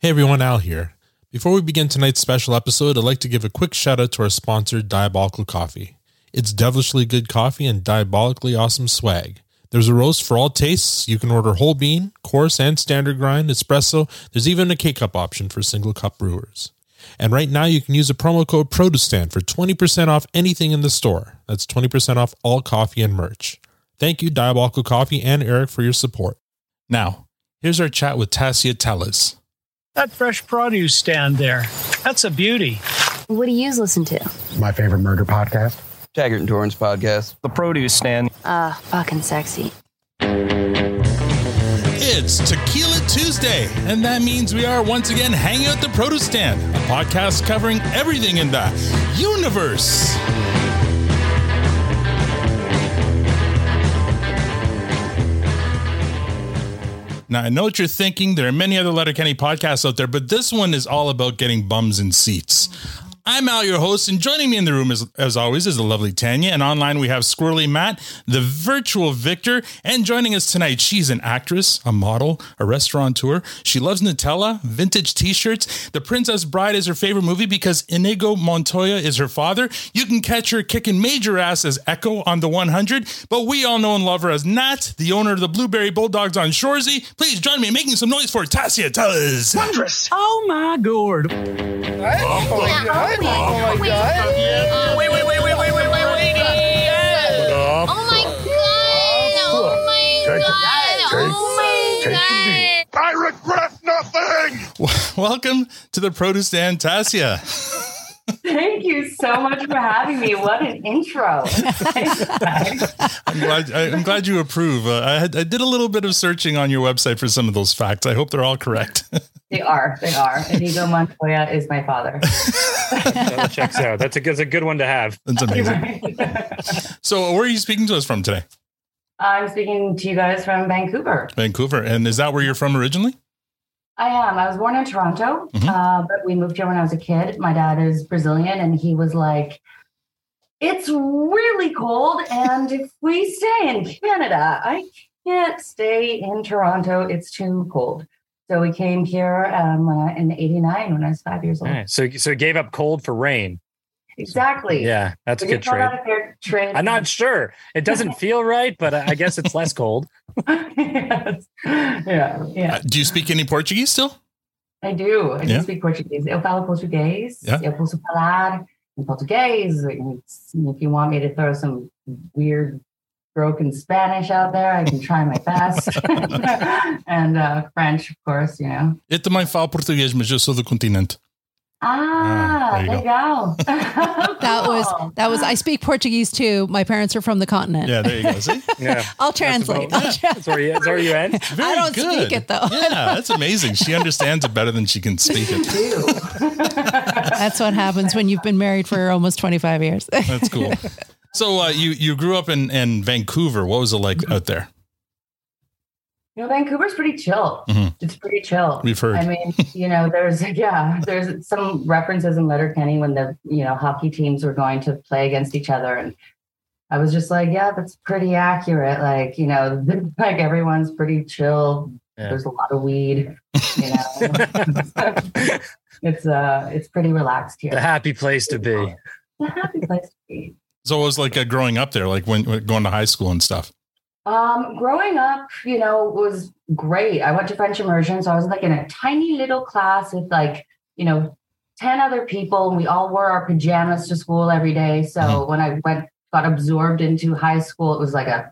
Hey everyone, Al here. Before we begin tonight's special episode, I'd like to give a quick shout out to our sponsor, Diabolical Coffee. It's devilishly good coffee and diabolically awesome swag. There's a roast for all tastes. You can order whole bean, coarse, and standard grind, espresso. There's even a K cup option for single cup brewers. And right now, you can use a promo code PRODUSTAN for 20% off anything in the store. That's 20% off all coffee and merch. Thank you, Diabolical Coffee and Eric, for your support. Now, here's our chat with Tasya Teles. That fresh produce stand there, that's a beauty. What do you listen to? My favorite murder podcast. Taggart and Torrance podcast. The produce stand. Uh, fucking sexy. It's Tequila Tuesday, and that means we are once again hanging out the Produce Stand, a podcast covering everything in the universe. Now, I know what you're thinking. There are many other Letterkenny podcasts out there, but this one is all about getting bums in seats. I'm Al, your host, and joining me in the room, as, as always, is the lovely Tanya. And online, we have Squirrely Matt, the virtual Victor. And joining us tonight, she's an actress, a model, a restaurateur. She loves Nutella, vintage t shirts. The Princess Bride is her favorite movie because Inigo Montoya is her father. You can catch her kicking major ass as Echo on the 100, but we all know and love her as Nat, the owner of the Blueberry Bulldogs on Shoresy. Please join me in making some noise for Tasya Teles. Wondrous. Oh my god. Oh my god. Oh my god. Wait, wait, wait, wait, wait, wait, wait, wait. Oh my god! Oh my god! Oh my god! I regret nothing. Welcome to the Produce Stand, Tasya. Thank you so much for having me. What an intro. I'm glad, I, am glad you approve. Uh, I, had, I did a little bit of searching on your website for some of those facts. I hope they're all correct. they are. They are. Inigo Montoya is my father. that checks out. That's a, that's a good one to have. That's amazing. So, where are you speaking to us from today? I'm speaking to you guys from Vancouver. Vancouver. And is that where you're from originally? I am. I was born in Toronto, Mhm. uh, but we moved here when I was a kid. My dad is Brazilian, and he was like, "It's really cold, and if we stay in Canada, I can't stay in Toronto. It's too cold." So we came here um, uh, in '89 when I was five years old. Yeah, So so gave up cold for rain. Exactly. Yeah, that's a good trade. that a fair trade? I'm not sure. It doesn't feel right, but I I guess it's less cold. yes. Yeah, yeah. Uh, do you speak any Portuguese still? I do. I do Yeah. speak Portuguese. Eu falo português. Yeah. Eu posso falar em português. If you want me to throw some weird broken Spanish out there, I can try my best. and uh, French, of course, you know. Eu também falo português, mas eu sou do continente. Ah, there you go. legal. That was that was. I speak Portuguese too. My parents are from the continent. Yeah, there you go. See? Yeah, I'll translate. I'll tra- that's where you, that's where you end. Very I don't good. speak it though. Yeah, that's amazing. She understands it better than she can speak it. Ew. That's what happens when you've been married for almost twenty five years. That's cool. So uh, you you grew up in, in Vancouver. What was it like out there? You know, Vancouver's pretty chill. Mhm. It's pretty chill. We've heard. I mean, you know, there's yeah, there's some references in Letterkenny when the you know hockey teams were going to play against each other, and I was just like, yeah, that's pretty accurate. Like, you know, like everyone's pretty chill. Yeah. There's a lot of weed. You know, it's uh, it's pretty relaxed here. The happy place to be. It's a happy place to be. So it was like uh, growing up there, like when, when going to high school and stuff. Um, growing up, you know, was great. I went to French immersion, so I was like in a tiny little class with like, you know, 10 other people, and we all wore our pajamas to school every day. So Mhm. when I went got absorbed into high school, it was like a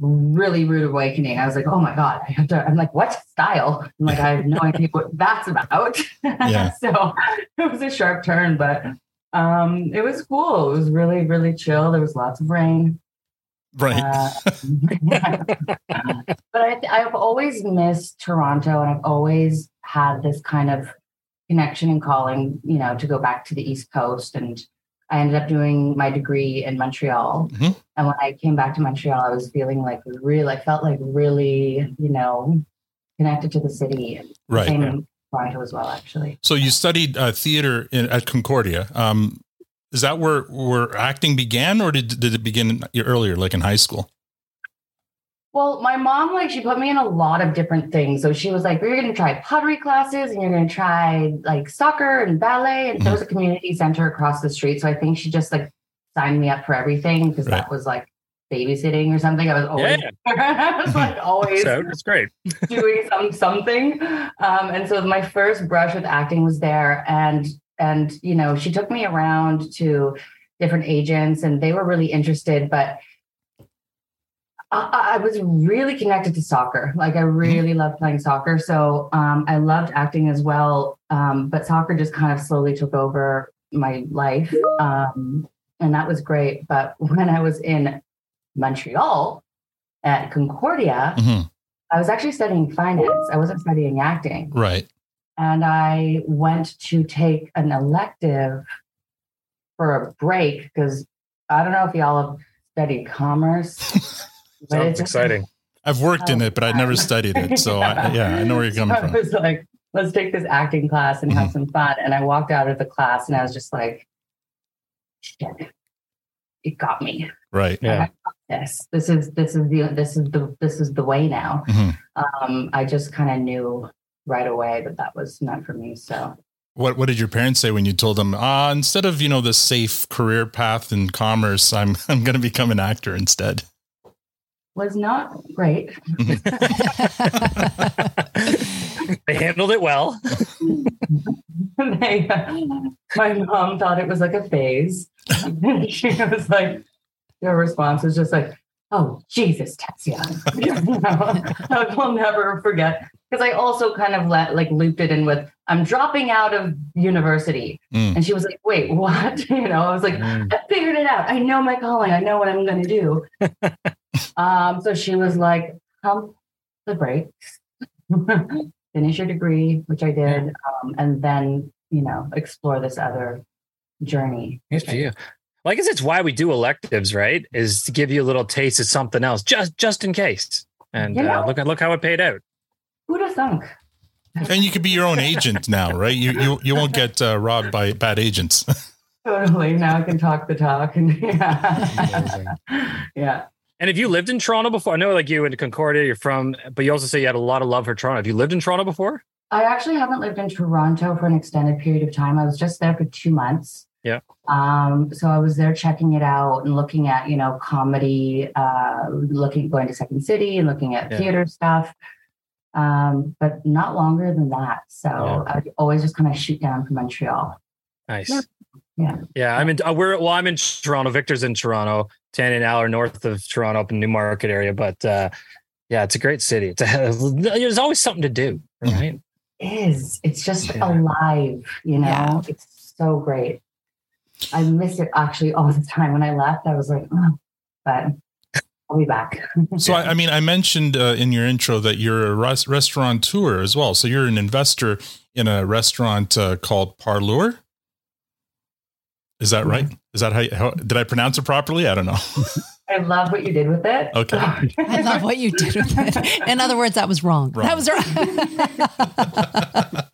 really rude awakening. I was like, oh my God, I have to, I'm like, what style? I'm like, I have no idea what that's about. Yeah. so it was a sharp turn, but um, it was cool. It was really, really chill. There was lots of rain. Right. Uh, but I, I've always missed Toronto, and I've always had this kind of connection and calling, you know, to go back to the East Coast. And I ended up doing my degree in Montreal. Mhm. And when I came back to Montreal, I was feeling like really, I felt like really, you know, connected to the city. And right. same in Toronto as well, actually. So you studied uh, theater in, at Concordia. Um, is that where where acting began, or did did it begin earlier, like in high school? Well, my mom, like, she put me in a lot of different things. So she was like, You're going to try pottery classes and you're going to try like soccer and ballet. And there was a community center across the street. So I think she just like signed me up for everything because Right. that was like babysitting or something. I was always, I was like always So it's great. doing some something. Um, and so my first brush with acting was there, and and you know she took me around to different agents, and they were really interested, but. I, I was really connected to soccer. Like I really loved playing soccer, so um, I loved acting as well. Um, but soccer just kind of slowly took over my life, um, and that was great. But when I was in Montreal at Concordia, Mhm. I was actually studying finance. I wasn't studying acting. Right. And I went to take an elective for a break because I don't know if y'all have studied commerce. but Sounds it's- exciting. I've worked in it, but I never studied it. So I, yeah, I know where you're coming So I was like, let's take this acting class and have Mhm. some fun. And I walked out of the class and I was just like, shit, it got me. Right. Yeah. This, this is this is the this is the this is the way now. Mhm. Um, I just kind of knew right away that that was not for me. So What What did your parents say when you told them, uh, instead of you know the safe career path in commerce, I'm I'm going to become an actor instead? was not great. they handled it well. they, my mom thought it was like a phase. she was like, her response was just like, "Oh Jesus, Tasya." I will never forget because I also kind of let like looped it in with, "I'm dropping out of university," Mm. and she was like, "Wait, what?" You know, I was like, Mm. I figured it out. I know my calling. I know what I'm going to do. um, so she was like, pump the brakes, finish your degree, which I did, um, and then, you know, explore this other journey. Good for you. Well, I guess it's why we do electives, right? Is to give you a little taste of something else, just just in case. And You know- uh, look at look how it paid out. Who'd have thunk? And you could be your own agent now, right? You you you won't get uh, robbed by bad agents. Totally. Now I can talk the talk. And yeah. yeah. And have you lived in Toronto before? I know like you went to Concordia, you're from, but you also say you had a lot of love for Toronto. Have you lived in Toronto before? I actually haven't lived in Toronto for an extended period of time. I was just there for two months. Yeah. Um, so I was there checking it out and looking at, you know, comedy, uh, looking, going to Second City and looking at Yeah. theater stuff. Um, but not longer than that. So Yeah. I always just kind of shoot down from Montreal. Nice. Yeah. Yeah. Yeah, I'm in. Uh, we're well. I'm in Toronto. Victor's in Toronto. Tanya and Al are north of Toronto, up in Newmarket area. But uh, yeah, it's a great city. It's a, there's always something to do, right? It is. It's just Yeah. alive, you know? Yeah. It's so great. I miss it actually all the time. When I left, I was like, oh, but I'll be back. So I, I mean, I mentioned uh, in your intro that you're a res- restaurateur as well. So you're an investor in a restaurant uh, called Parlour. Is that right? Is that how, you- how? Did I pronounce it properly? I don't know. I love what you did with it. Okay. I love what you did with it. In other words, that was wrong. Wrong. That was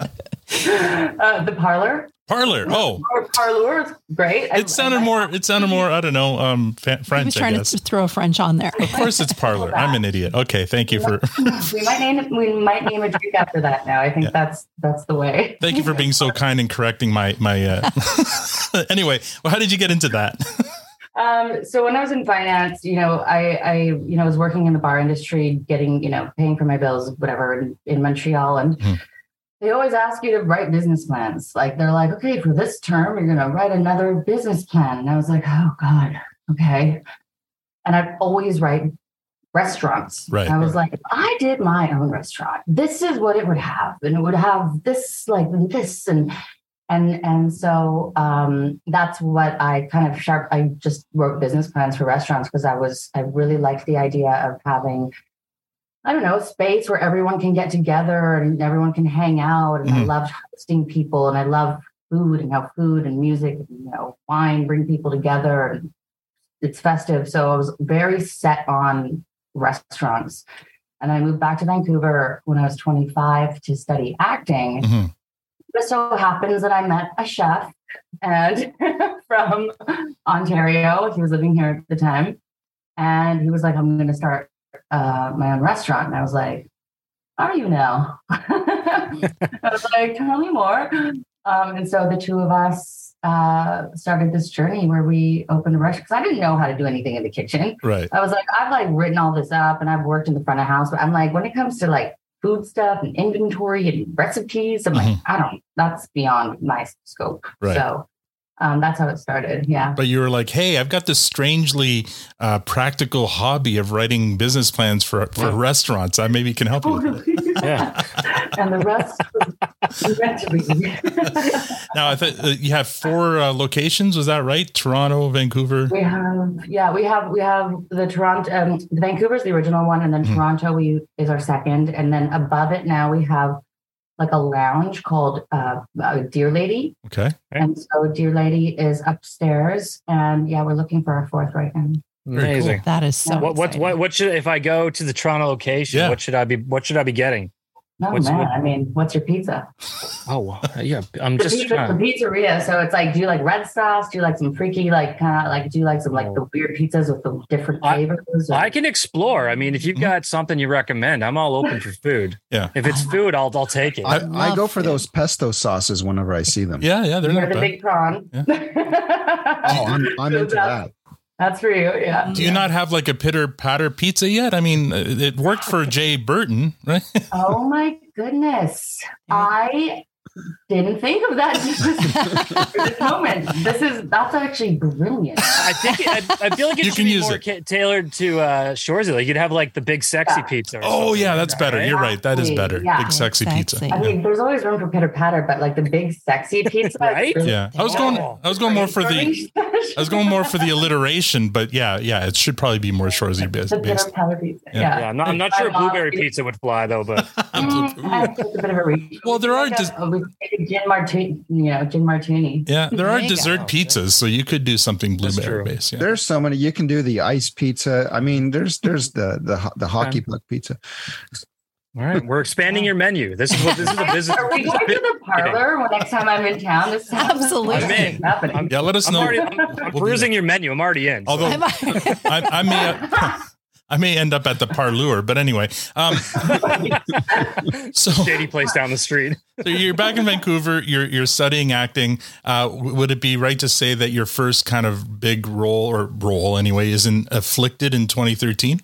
wrong. uh, the parlor Parlor. Oh, parlor is great. I- it sounded more. It sounded more. I don't know. Um, fa- I was French. I trying guess. to throw a French on there. Of course, it's parlor. I'm an idiot. Okay, thank you for we might name we might name a drink after that now. I think Yeah. that's that's the way. thank you for being so kind and correcting my my. Uh... anyway, well, how did you get into that? Um, so when I was in finance, you know, I, I, you know, was working in the bar industry, getting, you know, paying for my bills, whatever, in, in Montreal, and Hmm. They always ask you to write business plans. Like they're like, okay, for this term, you're going to write another business plan, and I was like, oh god, okay. And I'd always write restaurants. Right. I was like, if I did my own restaurant, this is what it would have, and it would have this, like this, and and and so um, that's what I kind of sharp. I just wrote business plans for restaurants because I was I really liked the idea of having I don't know space where everyone can get together and everyone can hang out. And I Mhm. loved hosting people, and I love food and how food and music, and, you know, wine bring people together, and it's festive. So I was very set on restaurants. And I moved back to Vancouver when I was 25 to study acting Mhm. just so happens that I met a chef and from Ontario. He was living here at the time. And he was like, I'm going to start uh, my own restaurant. And I was like, are you now? I was like, tell me more. Um, and so the two of us uh, started this journey where we opened a restaurant because I didn't know how to do anything in the kitchen. Right. I was like, I've like written all this up and I've worked in the front of house, but I'm like, when it comes to like food stuff and inventory and recipes, I'm like, Mhm. I don't, that's beyond my scope. Right. So um, that's how it started. Yeah. But you were like, "Hey, I've got this strangely uh, practical hobby of writing business plans for for restaurants. I maybe can help you." with it." Yeah. and the rest was meant. Now, I thought uh, you have four uh, locations. Was that right? Toronto, Vancouver. We have, yeah, we have, we have the Toronto, um, Vancouver's the original one, and then Mhm. Toronto we is our second, and then above it now we have like a lounge called uh, uh, Dear Lady, Okay. and so Dear Lady is upstairs, and yeah, we're looking for our fourth right now. Very Amazing. That is so. What what what what should if I go to the Toronto location? Yeah. What should I be what should I be getting? Oh What's- man, what- I mean, what's your pizza? Oh yeah, I'm The, just pizza, the pizzeria. So it's like, do you like red sauce? Do you like some freaky, like kind of like, do you like some like Oh. the weird pizzas with the different flavors? or- I can explore. I mean, if you've Mhm. got something you recommend, I'm all open for food. Yeah. If it's food, I'll I'll take it. I, I love go for those pesto sauces whenever I see them. Yeah, yeah, they're You're not the bad. big prawn. Oh, I'm, I'm into that. That's for you, yeah. Do you not have like a pitter patter pizza yet? I mean, uh, it worked for Jay Burton, right? Oh my goodness. I didn't think of that for this moment. This is that's actually brilliant. I think I, I feel like it You should can be use more it. ca- tailored to uh Shoresy. Like you'd have like the big sexy Yeah. pizza. or Oh something yeah, like that's that, better. right? You're right. That is better. Yeah. Big sexy pizza. I mean, there's always room for pitter patter, but like the big sexy pizza, Right? Yeah, I was going. I was going more for the. I was going more for the alliteration, but yeah, yeah, it should probably be more Shoresy based. based. pizza. Yeah. Yeah. Yeah, I'm not, I'm not sure My mom- blueberry pizza would fly though, but Mm, I think it's a bit of a reach. Well, there are We a- we a gin martini, you know, gin martini. Yeah, there are There you go. dessert pizzas, so you could do something blueberry true. based. Yeah. There's so many. You can do the ice pizza. I mean, there's there's the the the hockey puck pizza. all right, we're expanding your menu. This is what this is a business. Are we going to the parlor when next time I'm in town? This sounds Absolutely. I'm in. happening. Yeah, let us I'm know. already I'm, I'm We'll perusing your menu. I'm already in. Although Am I- I, I may, I may end up at the parlor, but anyway. Um, so, shady place down the street. so you're back in Vancouver. You're you're studying acting. Uh, w- would it be right to say that your first kind of big role or role anyway is in Afflicted in 2013?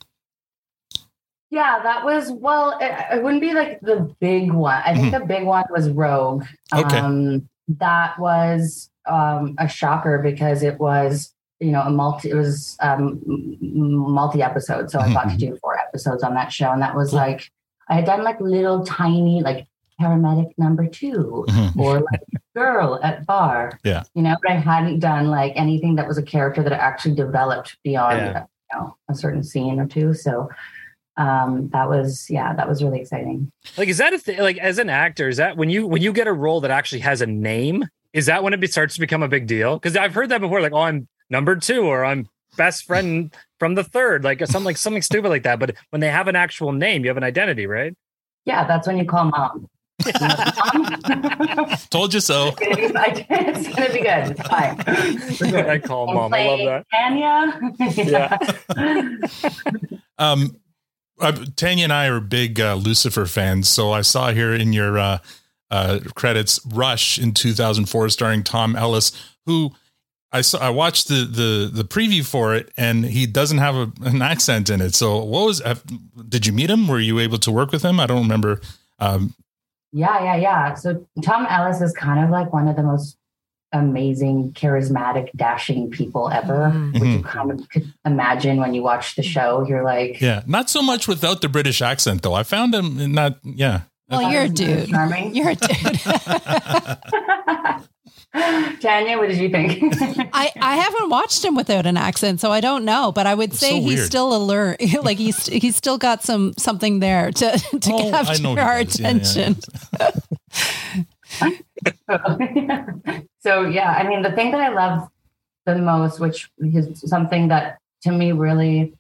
Yeah, that was well. It, it wouldn't be like the big one. I think the big one was Rogue. Mm-hmm. Okay. Um, that was um, a shocker because it was you know a multi. It was um, multi episode, so I got to do four episodes on that show, and that was like I had done like little tiny like paramedic number two Mhm. or like girl at bar. Yeah. you know, but I hadn't done like anything that was a character that actually developed beyond Yeah. you know a certain scene or two. So um that was yeah that was really exciting Like, is that a thing? Like, as an actor, is that when you when you get a role that actually has a name? Is that when it be, starts to become a big deal? Because I've heard that before. Like, oh, I'm number two, or I'm best friend from the third, like something like something stupid like that. But when they have an actual name, you have an identity, right? yeah that's when you call mom Mom? Told you so. it's gonna be good it's fine good. I call mom. I love that. Tanya Yeah. Um, uh, Tanya and I are big uh, Lucifer fans, so I saw here in your uh, uh, credits Rush in 2004, starring Tom Ellis, who I saw. I watched the the the preview for it, and he doesn't have a, an accent in it. So, what was? Did you meet him? Were you able to work with him? I don't remember. Um, yeah yeah yeah so tom ellis is kind of like one of the most amazing charismatic dashing people ever Mhm. which you kind of could imagine when you watch the show you're like yeah, not so much without the British accent, though. I found him not. Yeah, well, you're a dude. charming You're a dude. Tanya, what did you think? I, I haven't watched him without an accent, so I don't know. But I would It's say so he's weird. still alert. like he's he's still got some something there to to Oh, capture our does. Yeah, yeah, attention. so yeah, I mean, the thing that I love the most, which is something that to me really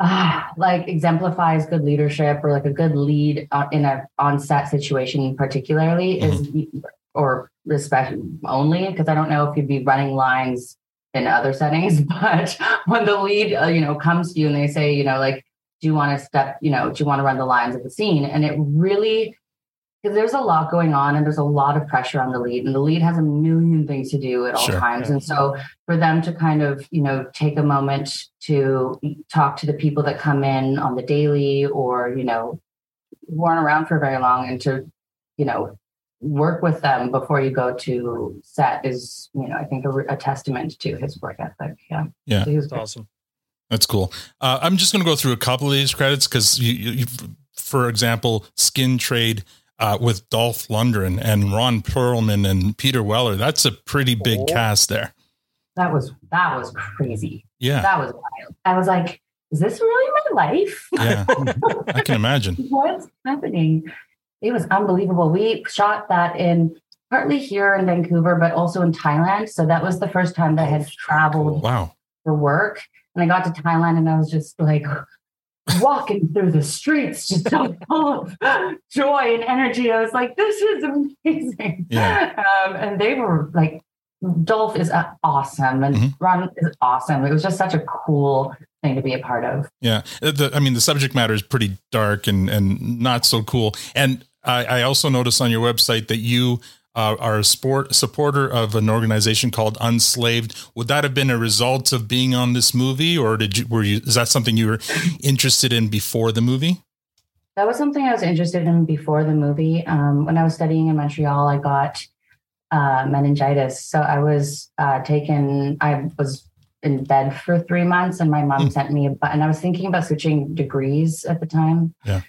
ah, like exemplifies good leadership or like a good lead uh, in a on-set situation, particularly is or especially only because I don't know if you'd be running lines in other settings. But when the lead, uh, you know, comes to you and they say, you know, like, do you want to step, you know, do you want to run the lines of the scene? And it really, because there's a lot going on and there's a lot of pressure on the lead, and the lead has a million things to do at all Sure. times. And so for them to kind of, you know, take a moment to talk to the people that come in on the daily or, you know, who aren't around for very long and to, you know, work with them before you go to set is, you know, I think a, a testament to his work ethic. Yeah. Yeah. So he was That's awesome. That's cool. Uh, I'm just going to go through a couple of these credits because, you, you, you, for example, Skin Trade uh, with Dolph Lundgren and Ron Perlman and Peter Weller. That's a pretty big Oh. cast there. That was that was crazy. Yeah. That was wild. I was like, is this really my life? Yeah. I can imagine. What's happening? It was unbelievable. We shot that in partly here in Vancouver, but also in Thailand. So that was the first time that I had traveled Wow. for work. And I got to Thailand and I was just like walking through the streets, just so full of joy and energy. I was like, this is amazing. Yeah. Um, and they were like, Dolph is uh, awesome and Mhm. Ron is awesome. It was just such a cool thing to be a part of. Yeah. The, I mean, the subject matter is pretty dark and, and not so cool. And I, I also noticed on your website that you uh, are a sport supporter of an organization called Unslaved. Would that have been a result of being on this movie, or did you were you is that something you were interested in before the movie? That was something I was interested in before the movie. Um, when I was studying in Montreal, I got uh, meningitis. So I was uh, taken, I was in bed for three months, and my mom Hmm. sent me a and I was thinking about switching degrees at the time. Yeah.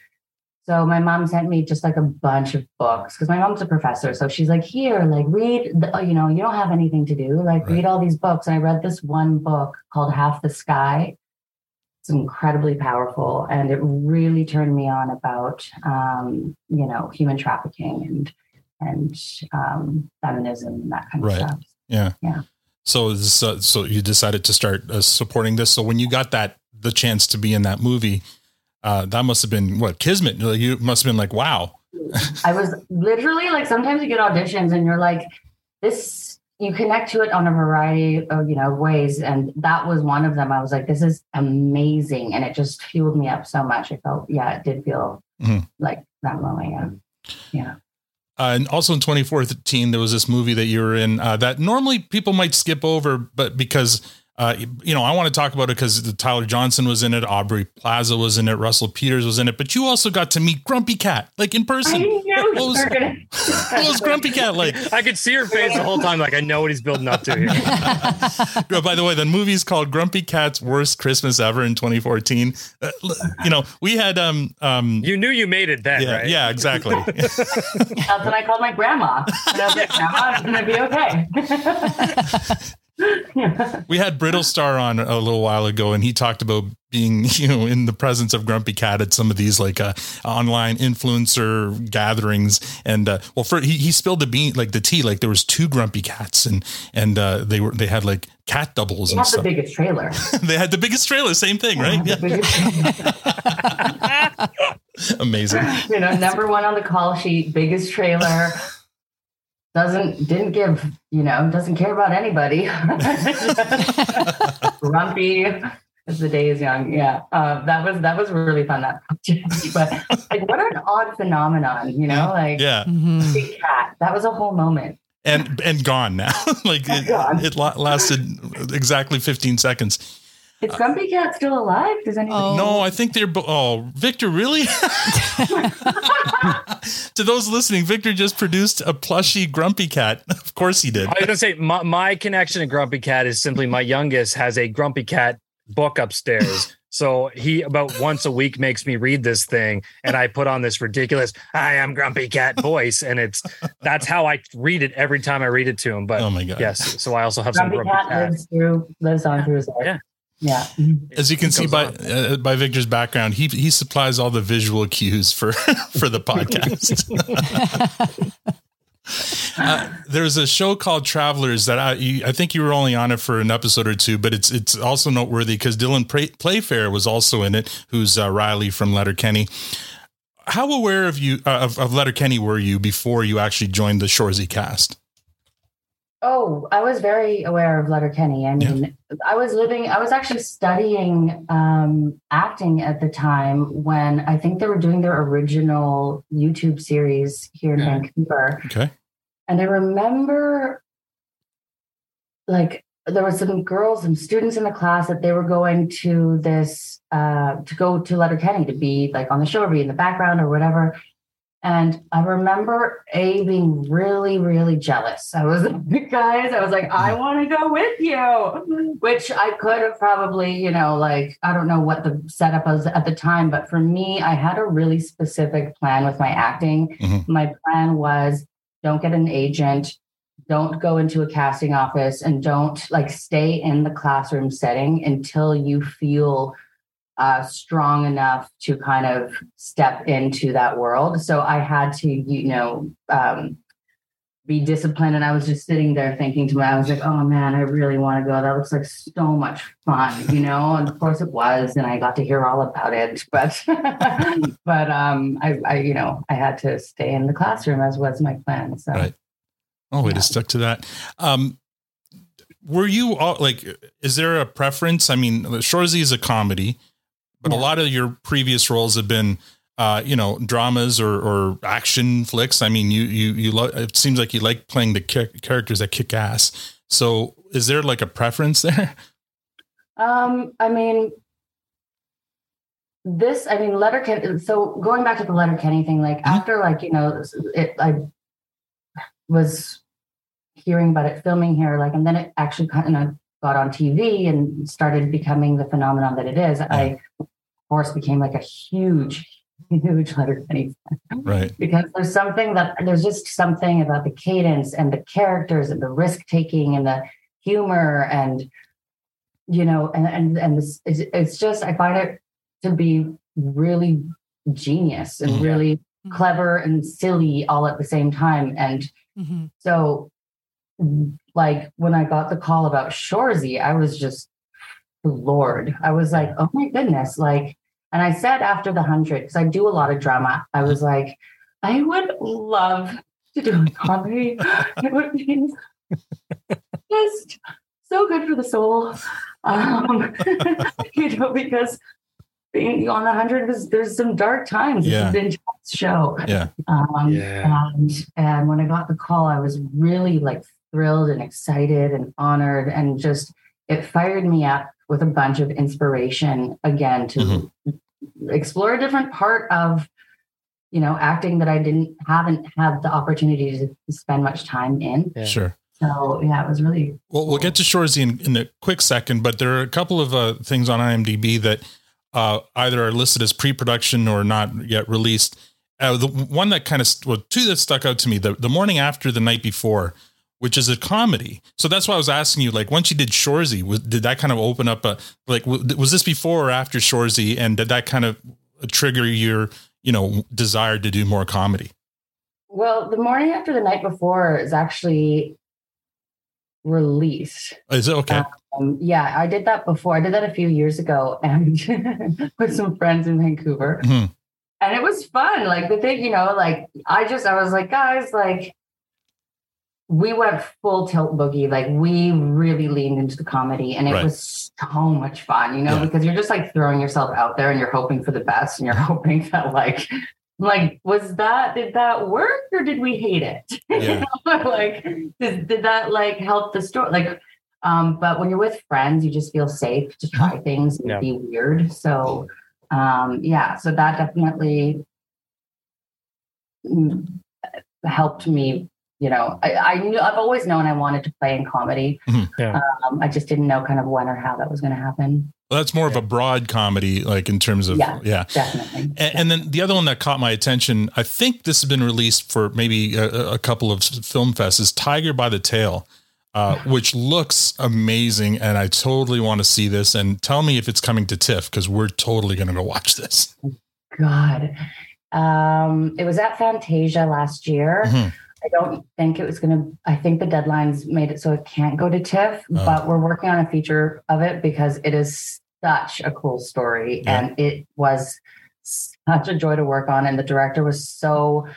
So my mom sent me just like a bunch of books because my mom's a professor. So she's like, here, like read, the, oh, you know, you don't have anything to do. Like Right. read all these books. And I read this one book called Half the Sky. It's incredibly powerful. And it really turned me on about, um, you know, human trafficking and, and um, feminism and that kind of Right. stuff. Yeah. Yeah. So this, uh, so you decided to start uh, supporting this. So when you got that the chance to be in that movie, uh, that must have been what kismet. You must have been like, wow. I was literally like, sometimes you get auditions and you're like, this, you connect to it on a variety of, you know, ways. And that was one of them. I was like, this is amazing. And it just fueled me up so much. I felt, yeah, it did feel Mhm. like that moment. Yeah. Yeah. Uh, and also in 2014, there was this movie that you were in uh, that normally people might skip over, but because uh, you know, I want to talk about it because Tyler Johnson was in it, Aubrey Plaza was in it, Russell Peters was in it, but you also got to meet Grumpy Cat, like in person. knew you What was- gonna. What was Grumpy Cat like? I could see her face the whole time, like I know what he's building up to here. By the way, the movie's called Grumpy Cat's Worst Christmas Ever in 2014. Uh, you know, we had um um You knew you made it then, yeah right? yeah exactly. That's when I called my grandma. And I was like, Grandma, it's going to be okay. Yeah. we had Brittle Star on a little while ago, and he talked about being, you know, in the presence of Grumpy Cat at some of these like uh, online influencer gatherings. And uh, well, for he, he spilled the bean, like the tea, like there was two Grumpy Cats, and and uh, they were they had like cat doubles You and have the stuff. biggest trailer. they had the biggest trailer, same thing, right? Yeah, amazing. you know, number one on the call sheet, biggest trailer. Doesn't didn't give, you know, doesn't care about anybody. Grumpy as the day is young. Yeah. Uh, that was that was really fun, that project. But like what an odd phenomenon, you know, like Yeah, Mhm. big cat. That was a whole moment. and and gone now. like it, Gone. it lasted exactly 15 seconds. Is Grumpy Cat still alive? Does anyone Oh. No, I think they're. bo- Oh, Victor, really? to those listening, Victor just produced a plushy Grumpy Cat. Of course he did. I was gonna say my, my connection to Grumpy Cat is simply my youngest has a Grumpy Cat book upstairs. So he about once a week makes me read this thing, and I put on this ridiculous "I am Grumpy Cat" voice, and it's that's how I read it every time I read it to him. But Oh my god! yes, so I also have some Grumpy Grumpy Cat Cat. lives through lives on through his life. Yeah. Yeah. As you can see by uh, by Victor's background, he he supplies all the visual cues for for the podcast. uh, there's a show called Travelers that I you, I think you were only on it for an episode or two, but it's it's also noteworthy because Dylan Pray- Playfair was also in it, who's uh, Riley from Letterkenny. How aware of you uh, of, of Letterkenny were you before you actually joined the Shoresy cast? Oh, I was very aware of Letterkenny. I mean, I was living, I was actually studying um, acting at the time when I think they were doing their original YouTube series here in Vancouver. Okay. And I remember like there were some girls, some students in the class that they were going to this uh to go to Letterkenny to be like on the show or be in the background or whatever. And I remember A being really, really jealous. I was like, guys, I was like, I want to go with you, which I could have probably, you know, like, I don't know what the setup was at the time, but for me, I had a really specific plan with my acting. Mhm. My plan was don't get an agent, don't go into a casting office, and don't like stay in the classroom setting until you feel uh, strong enough to kind of step into that world. So I had to, you know, um, be disciplined. And I was just sitting there thinking to myself, I was like, oh man, I really want to go. That looks like so much fun, you know? And of course it was. And I got to hear all about it. But, but, um, I, I, you know, I had to stay in the classroom as was my plan. So, Right. Oh, we Yeah. it stuck to that. Um, were you all like, is there a preference? I mean, Shoresy is a comedy, but a lot of your previous roles have been, uh, you know, dramas or, or action flicks. I mean, you, you, you, lo- it seems like you like playing the char- characters that kick ass. So is there like a preference there? Um, I mean, this, I mean, Letterkenny. So going back to the Letterkenny thing, like after, like you know, it, I was hearing about it filming here, like, and then it actually kind of got on TV and started becoming the phenomenon that it is. I, of course, became like a huge, huge Letterkenny fan Right. because there's something that there's just something about the cadence and the characters and the risk taking and the humor and you know and and and this it's, it's just i find it to be really genius and Mhm. really clever and silly all at the same time and Mhm. so like when i got the call about shoresy i was just lord i was like oh my goodness like and i said after the hundred because i do a lot of drama i was like i would love to do a comedy it would be just so good for the soul um you know because being on the hundred is there's some dark times Yeah. it's an intense show Yeah. um, Yeah. and and when I got the call, I was really like thrilled and excited and honored, and just it fired me up with a bunch of inspiration again to Mhm. explore a different part of you know acting that I didn't haven't had the opportunity to spend much time in. Yeah. Sure. So yeah, it was really Well, we'll get to Shoresy in, in a quick second, but there are a couple of uh, things on IMDb that uh, either are listed as pre-production or not yet released. Uh, the one that kind of well, two that stuck out to me: the the morning after, the night before, which is a comedy. So that's why I was asking you. Like, once you did Shoresy, was, did that kind of open up a like? w- Was this before or after Shoresy, and did that kind of trigger your you know desire to do more comedy? well. The morning after the night before is actually released. Is it okay? Um, yeah, I did that before. I did that a few years ago and with some friends in Vancouver. Mhm. And it was fun. Like the thing, you know, like I just, I was like, guys, like we went full tilt boogie. Like we really leaned into the comedy and it Right. was so much fun, you know, Yeah. because you're just like throwing yourself out there and you're hoping for the best and you're hoping that like, like, was that, did that work or did we hate it? Yeah. like, did, did that like help the story? Like, um, but when you're with friends, you just feel safe to try things and Yeah. be weird. So, um, yeah, so that definitely mm, helped me. You know, I, I knew I've always known I wanted to play in comedy. Mhm. Yeah. Um, I just didn't know kind of when or how that was going to happen. Well, that's more of a broad comedy, like in terms of Yeah. yeah. Definitely. And, and then the other one that caught my attention, I think this has been released for maybe a, a couple of film fests, is Tiger by the Tail, uh, which looks amazing. And I totally want to see this. And tell me if it's coming to TIFF because we're totally going to go watch this. God. Um, it was at Fantasia last year. Mhm. I don't think it was going to, I think the deadlines made it so it can't go to TIFF, Oh. but we're working on a feature of it because it is such a cool story Yeah. and it was such a joy to work on. And the director was so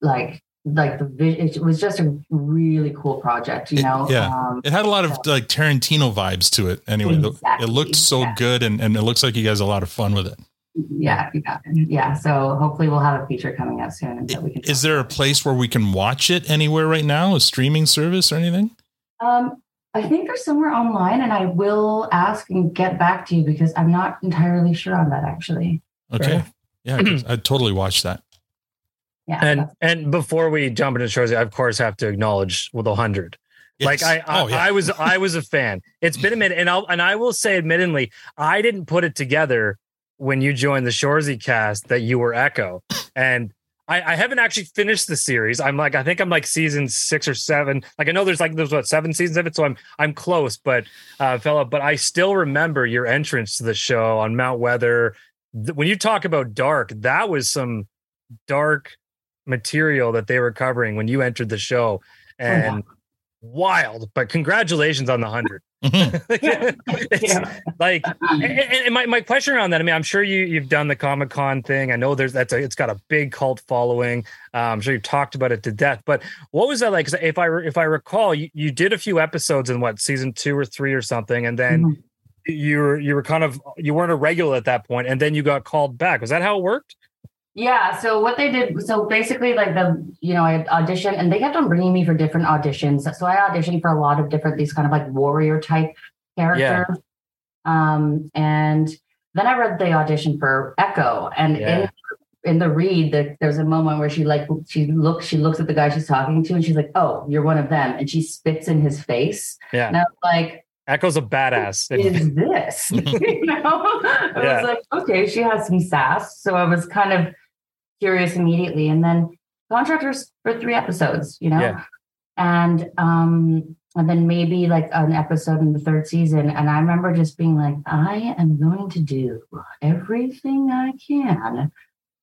like like the it was just a really cool project. You know, yeah. um, It had a lot of like Tarantino vibes to it. Anyway, Exactly, it looked so yeah. good, and, and it looks like you guys had a lot of fun with it. Yeah, yeah, yeah. So hopefully we'll have a feature coming out soon, and that we can. Is there a place where we can watch it anywhere right now? A streaming service or anything? Um, I think they're somewhere online, and I will ask and get back to you because I'm not entirely sure on that actually. Okay. yeah, I'd totally watch that. Yeah. And and before we jump into shows, I of course have to acknowledge with a hundred. Like I, I, Oh, yeah. I was, I was a fan. It's been a minute, and I'll, and I will say, admittedly, I didn't put it together when you joined the Shoresy cast that you were Echo, and I, I haven't actually finished the series. I'm like, I think I'm like season six or seven. Like I know there's like there's what seven seasons of it, so I'm I'm close, but uh, fella, but I still remember your entrance to the show on Mount Weather. When you talk about dark, that was some dark material that they were covering when you entered the show and wild but congratulations on the 100 it's like and, and my, my question around that i mean i'm sure you you've done the comic-con thing. I know there's that's a, it's got a big cult following. Uh, i'm sure you've talked about it to death but what was that like? If i if i recall you, you did a few episodes in what season two or three or something and then Mhm. you were you were kind of you weren't a regular at that point and then you got called back. Was that how it worked Yeah. So what they did, so basically, like the, you know, I auditioned and they kept on bringing me for different auditions. So I auditioned for a lot of different, these kind of like warrior type characters. Yeah. Um, and then I read the audition for Echo and Yeah. in, in the read, the, there's a moment where she like, she looks, she looks at the guy she's talking to and she's like, oh, you're one of them. And she spits in his face. yeah And I was like, echo's a badass is this? you know, I Yeah. was like, okay, she has some sass. So I was kind of curious immediately. And then contractors for three episodes, you know? Yeah. And um, and then maybe like an episode in the third season. And I remember just being like, I am going to do everything I can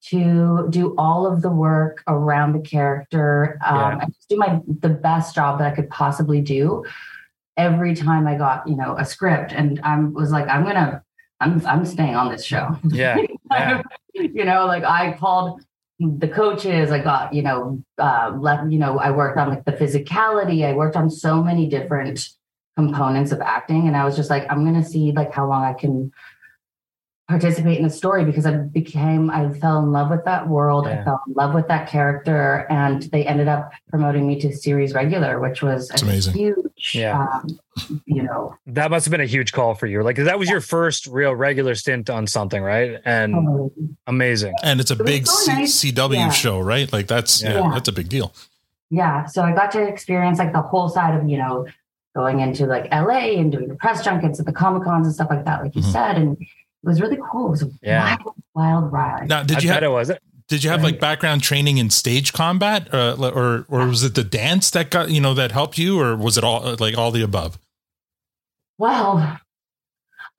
to do all of the work around the character um, Yeah. and just do my the best job that I could possibly do every time I got, you know, a script. And I was like, I'm gonna, I'm I'm staying on this show. yeah yeah you know, like I called the coaches, I got, you know, uh let you know, I worked on like the physicality, I worked on so many different components of acting. And I was just like, I'm gonna see like how long I can participate in the story because I became I fell in love with that world. Yeah. I fell in love with that character. And they ended up promoting me to series regular, which was It's a amazing. huge Yeah. um, you know, that must have been a huge call for you like that was your first real regular stint on something right and totally. amazing And it's a It big so C- CW Yeah. show, right? Like that's yeah. Yeah. that's a big deal. yeah so i got to experience like the whole side of you know going into like la and doing the press junkets at the comic cons and stuff like that like you Mhm. said and it was really cool it was a Yeah. wild wild ride Now, did I you bet have it was it did you have like background training in stage combat, uh, or or was it the dance that got you know that helped you, or was it all like all the above? well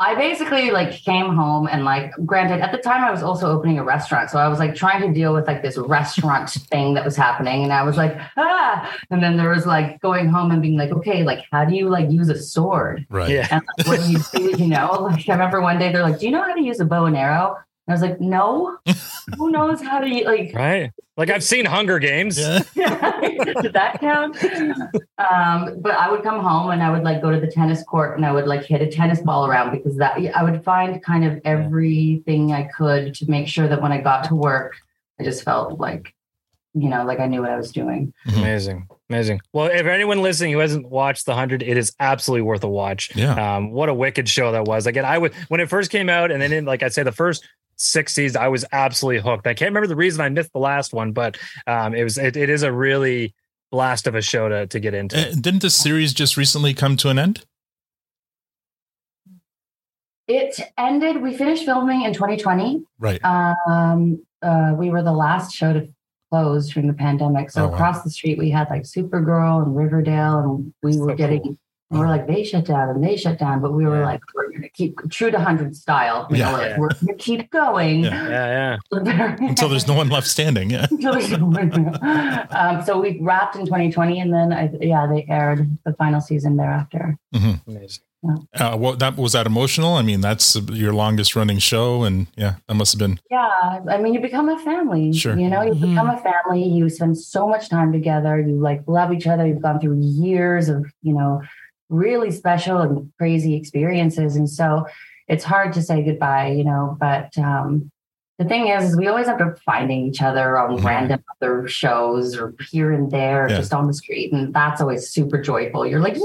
i basically like came home and like granted at the time i was also opening a restaurant so i was like trying to deal with like this restaurant thing that was happening and i was like ah and then there was like going home and being like okay like how do you like use a sword Right. yeah And like, what do you do? You know, like I remember one day they're like, "Do you know how to use a bow and arrow?" And I was like, "No." Who knows how to u- like? right like i've seen hunger games Yeah. Did that count? Um, but I would come home and I would like go to the tennis court and I would like hit a tennis ball around because that I would find kind of everything I could to make sure that when I got to work, I just felt like, you know, like I knew what I was doing. amazing amazing well if anyone listening who hasn't watched the 100 it is absolutely worth a watch Yeah. um what a wicked show that was again i would when it first came out and then in, like i say the first six seasons i was absolutely hooked i can't remember the reason i missed the last one but um it was it, it is a really blast of a show to to get into Uh, Didn't the series just recently come to an end? It ended. We finished filming in 2020. Right. Um, uh, we were the last show to close during the pandemic. So Oh, wow. across the street, we had like Supergirl and Riverdale, and we So were getting. cool. And we're like, they shut down and they shut down, but we were Yeah. like, we're we're gonna keep true to hundred style. You Yeah. know, like, we're gonna keep going. Yeah, yeah. Until there's no one left standing. Yeah. Until there's no one. um, so we wrapped in 2020, and then I, yeah, they aired the final season thereafter. Amazing. Uh, what that was that emotional? I mean, that's your longest running show, and yeah, that must have been. Yeah, I mean, you become a family. Sure. You know, you Mhm. become a family. You spend so much time together. You like love each other. You've gone through years of, you know, really special and crazy experiences. And so it's hard to say goodbye, you know, but um, the thing is, is we always end up finding each other on Mhm. random other shows or here and there, Yeah. just on the street. And that's always super joyful. You're like, yeah.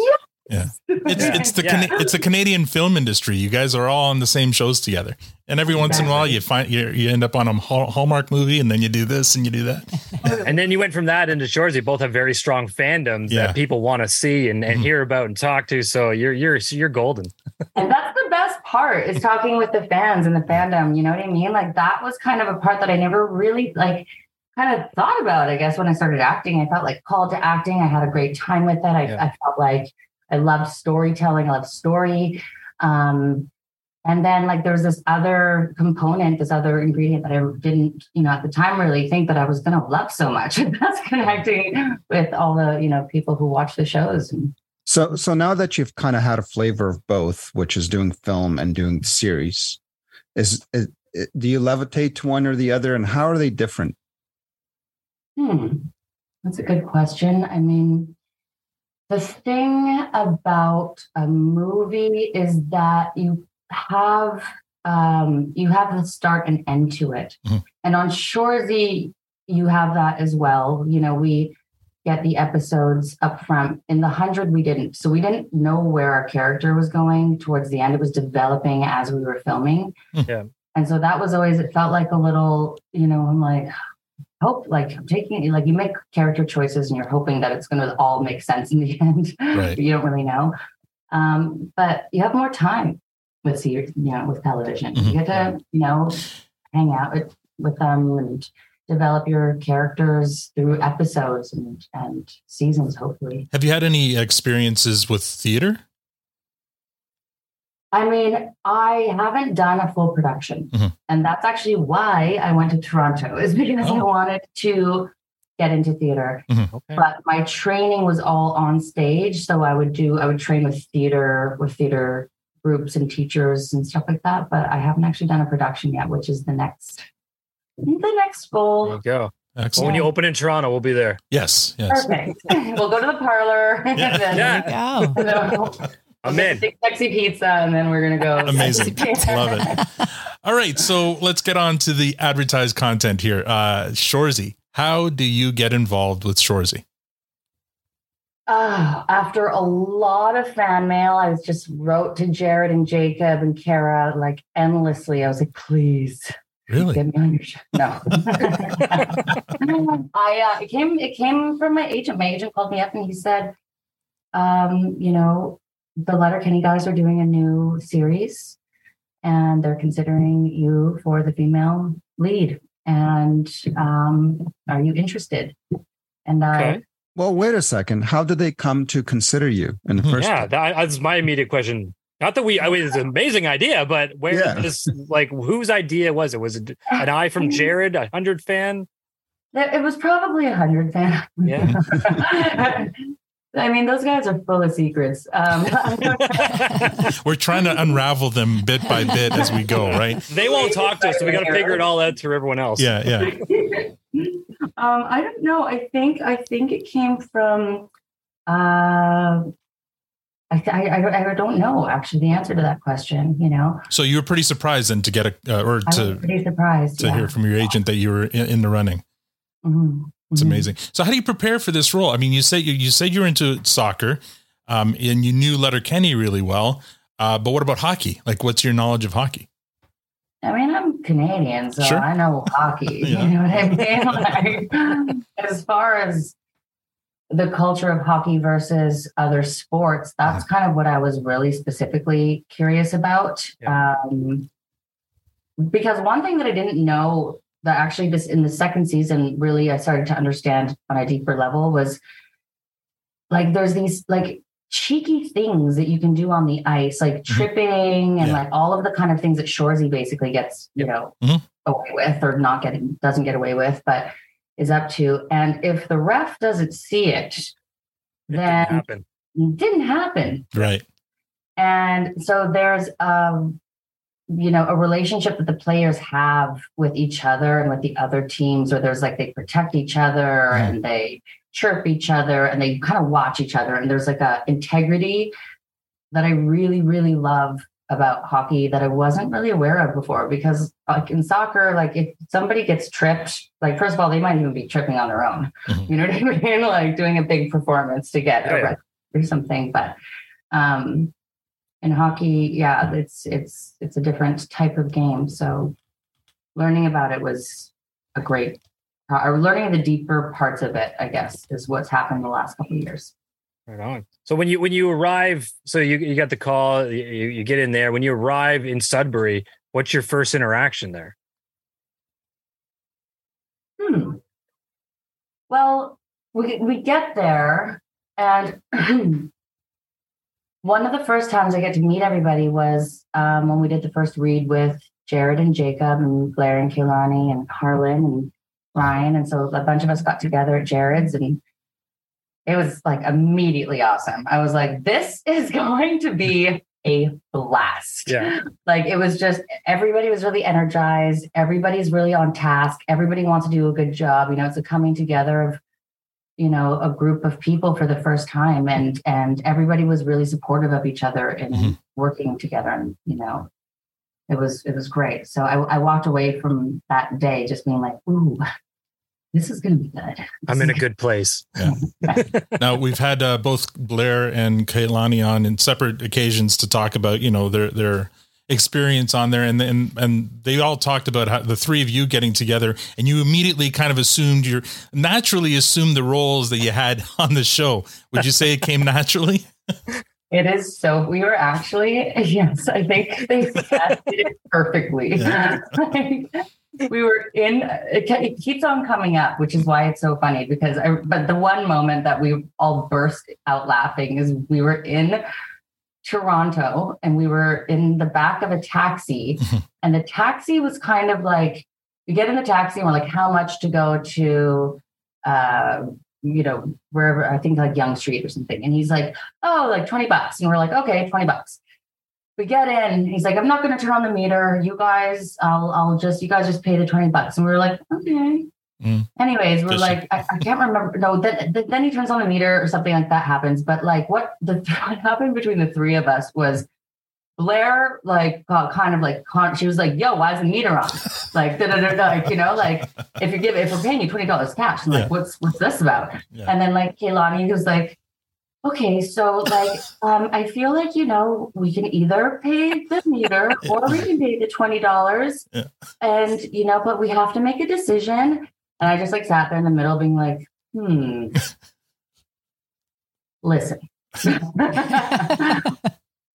Yeah. It's it's the Yeah. Cana- it's the Canadian film industry. You guys are all on the same shows together, and every once in a while you find you, you end up on a Hallmark movie, and then you do this and you do that. And then you went from that into Shoresy. Both have very strong fandoms Yeah. that people want to see and, and Mhm. hear about and talk to. So you're you're you're golden. And that's the best part is talking with the fans and the fandom. You know what I mean? Like that was kind of a part that I never really like kind of thought about, I guess, when I started acting. I felt like called to acting. I had a great time with it. I, Yeah. I felt like I loved storytelling, I loved story. Um, and then like there was this other component, this other ingredient that I didn't, you know, at the time really think that I was gonna love so much. That's connecting with all the, you know, people who watch the shows. So, so now that you've kind of had a flavor of both, which is doing film and doing the series, is, is do you levitate to one or the other, and how are they different? Hmm. That's a good question. I mean, the thing about a movie is that you have um, you have a start and end to it. Mhm. And on Shoresy, you have that as well. You know, we get the episodes up front. In the hundred, we didn't. So we didn't know where our character was going towards the end. It was developing as we were filming. Yeah. And so that was always it felt like a little, you know, I'm like, hope like I'm taking it like you make character choices and you're hoping that it's gonna all make sense in the end. Right. you don't really know. Um, but you have more time with you know, with television. Mhm. You get to, you know, hang out with, with them and develop your characters through episodes and, and seasons, hopefully. Have you had any experiences with theater? I mean, I haven't done a full production. Mhm. And that's actually why I went to Toronto, is because I Oh. wanted to get into theater. Okay. But my training was all on stage. So I would do, I would train with theater, with theater groups and teachers and stuff like that. But I haven't actually done a production yet, which is the next, the next There goal. you go. Well, Excellent. when you open in Toronto, we'll be there. Yes. Yes. Perfect. we'll go to the parlor. Yeah. and then- Yeah. There you go. and then we'll- I'm in. sexy pizza, and then we're gonna go. Amazing. Love it. All right. So let's get on to the advertised content here. Uh, Shoresy, how do you get involved with Shoresy? Ah, after a lot of fan mail, I was just wrote to Jared and Jacob and Kara like endlessly. I was like, please Really? get me on your show. No. I uh, it came it came from my agent. My agent called me up and he said, um, you know, the Letterkenny guys are doing a new series and they're considering you for the female lead. And um, are you interested? And I Okay. Well, wait a second. How did they come to consider you in the Mhm. first? Yeah, that, that's my immediate question. Not that we, I mean, it's an amazing idea, but where Yeah. this, like, whose idea was it? Was it an eye from Jared, a hundred fan? It it was probably a hundred fan. Yeah. I mean, those guys are full of secrets. Um, We're trying to unravel them bit by bit as we go, right? They won't talk to us, so we got to figure it all out through everyone else. Yeah. Yeah. um, I don't know. I think I think it came from. Uh, I, I I don't- know actually the answer to that question. You know, So you were pretty surprised then to get a, uh, or I was to, pretty surprised. to yeah. hear from your agent that you were in, in the running. Mhm. It's Mhm. amazing. So how do you prepare for this role? I mean, you said you, you said you're into soccer, um, and you knew Letterkenny really well. Uh, but what about hockey? Like, what's your knowledge of hockey? I mean, I'm Canadian, so Sure. I know hockey. Yeah. You know what I mean? Like, as far as the culture of hockey versus other sports, that's kind of what I was really specifically curious about. Um, because one thing that I didn't know that actually this in the second season really I started to understand on a deeper level was like there's these like cheeky things that you can do on the ice, like tripping and Yeah. like all of the kind of things that Shoresy basically gets, you know, Mhm. away with or not getting doesn't get away with, but is up to. And if the ref doesn't see it, It then didn't happen. it didn't happen. Right. And so there's um you know a relationship that the players have with each other and with the other teams where there's like they protect each other Mhm. and they chirp each other and they kind of watch each other and there's like a integrity that I really really love about hockey that I wasn't really aware of before because like in soccer like if somebody gets tripped like first of all they might even be tripping on their own Mhm. you know what I mean like doing a big performance to get a yeah. or something but um in hockey yeah it's it's it's a different type of game so learning about it was a great or learning the deeper parts of it i guess is what's happened the last couple of years Right on. So when you when you arrive, so you you got the call, you, you get in there. When you arrive in Sudbury, what's your first interaction there? Hmm. Well, we we get there, and one of the first times I get to meet everybody was um, when we did the first read with Jared and Jacob and Blair and Keilani and Harlan and Ryan, and so a bunch of us got together at Jared's, and it was like immediately awesome. I was like, "This is going to be a blast." Yeah. like it was just everybody was really energized everybody's really on task everybody wants to do a good job you know it's a coming together of you know a group of people for the first time and and everybody was really supportive of each other and Mhm. working together and you know it was it was great so I, I walked away from that day just being like ooh this is gonna be good I'm in a good place. Now we've had uh, both Blair and Keilani on in separate occasions to talk about you know their their experience on there, and and and they all talked about how the three of you getting together, and you immediately kind of assumed you naturally assumed the roles that you had on the show. Would you say it came naturally? It is so. We were actually, yes, I think they casted it perfectly. Like, we were in, it, it keeps on coming up, which is why it's so funny because I, but the one moment that we all burst out laughing is we were in Toronto and we were in the back of a taxi and the taxi was kind of like, we get in the taxi and we're like, how much to go to, uh, you know, wherever, I think like Yonge Street or something. And he's like, oh, like 20 bucks. And we're like, okay, 20 bucks. We get in. He's like, I'm not going to turn on the meter. You guys, I'll, I'll just, you guys just pay the 20 bucks. And we are like, okay. Mm. Anyways, we're like, I, I can't remember. No, then, then- he turns on the meter or something like that happens. But like what the what happened between the three of us was Blair, like, got kind of like, con- she was like, yo, why is the meter on? Like, da, da, da, da, like, you know, like if you're giving, if we're paying you $20 cash, I'm Yeah. like, what's, what's this about? Yeah. And then like Keilani was like, okay, so like um, I feel like you know we can either pay the meter or we can pay the twenty dollars, Yeah. and you know, but we have to make a decision. And I just like sat there in the middle, being like, hmm, listen, we're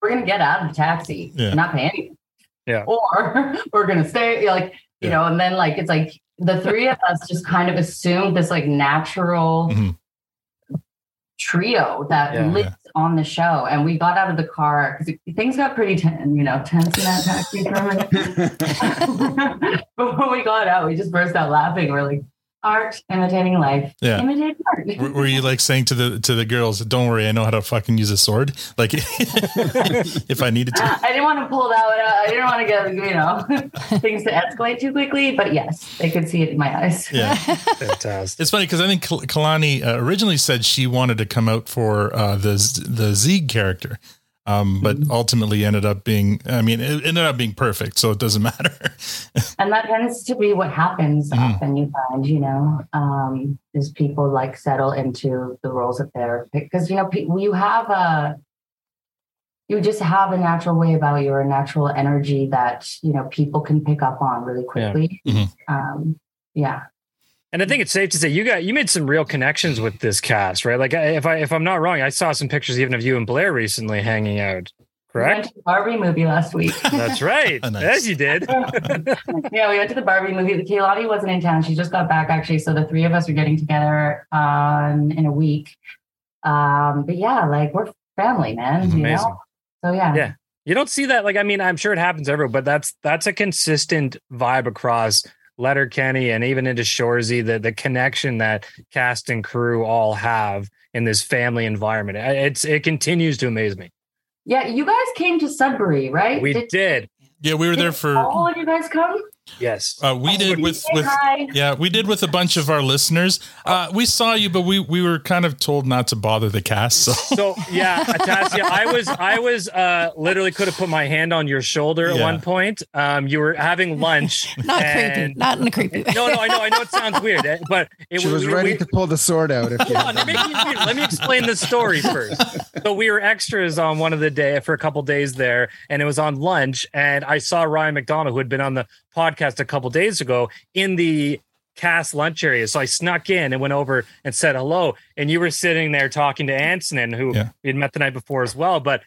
gonna get out of the taxi, Yeah. not pay anything, Yeah. or we're gonna stay, like you Yeah. know, and then like it's like the three of us just kind of assumed this like natural Mhm. trio that Yeah. On the show. And we got out of the car because things got pretty ten, you know, tense in that taxi for a minute. but when we got out, we just burst out laughing. We're like, art imitating life. Yeah. Imitate art. Were, were you like saying to the to the girls, "Don't worry, I know how to fucking use a sword"? Like if I needed to. I didn't want to pull that one out. I didn't want to get, you know, things to escalate too quickly. But yes, they could see it in my eyes. Yeah. Fantastic. It's funny because I think Keilani uh, originally said she wanted to come out for uh, the Z- the Ziig character, um, but ultimately ended up being. I mean, it ended up being perfect, so it doesn't matter. and that tends to be what happens Mhm. often you find you know um is people like settle into the roles that they're because you know pe- you have a you just have a natural way about you or a natural energy that you know people can pick up on really quickly Mhm. um yeah And I think it's safe to say you got you made some real connections with this cast, right? Like if I if I'm not wrong, I saw some pictures even of you and Blair recently hanging out. we went Correct? to the barbie movie last week That's right. Nice. Yes, you did. yeah, we went to the Barbie movie. The Keilani wasn't in town. She just got back actually. So the three of us are getting together um, in a week. Um, but yeah, like we're family, man. You know? So yeah. Yeah. You don't see that. Like, I mean, I'm sure it happens everywhere, but that's that's a consistent vibe across Letterkenny and even into Shoresy, the the connection that cast and crew all have in this family environment. It's it continues to amaze me. Yeah, you guys came to Sudbury, right? We did. Yeah, we were there for all of you guys come? Yes. uh, we did with with hi. yeah we did with a bunch of our listeners. Uh, we saw you, but we we were kind of told not to bother the cast. So So yeah, Tasya, I was I was uh literally could have put my hand on your shoulder at Yeah. one point. Um, you were having lunch. Not creepy. Not in a creepy way. No, no, I know, I know. It sounds weird, eh, but it She was we- ready we- to pull the sword out. If you on, you're making it weird. Let me explain the story first. So we were extras on one of the day for a couple days there, and it was on lunch. And I saw Ryan McDonald, who had been on the podcast a couple days ago, in the cast lunch area. So I snuck in and went over and said hello. And you were sitting there talking to Antonin, who Yeah. we had met the night before as well. But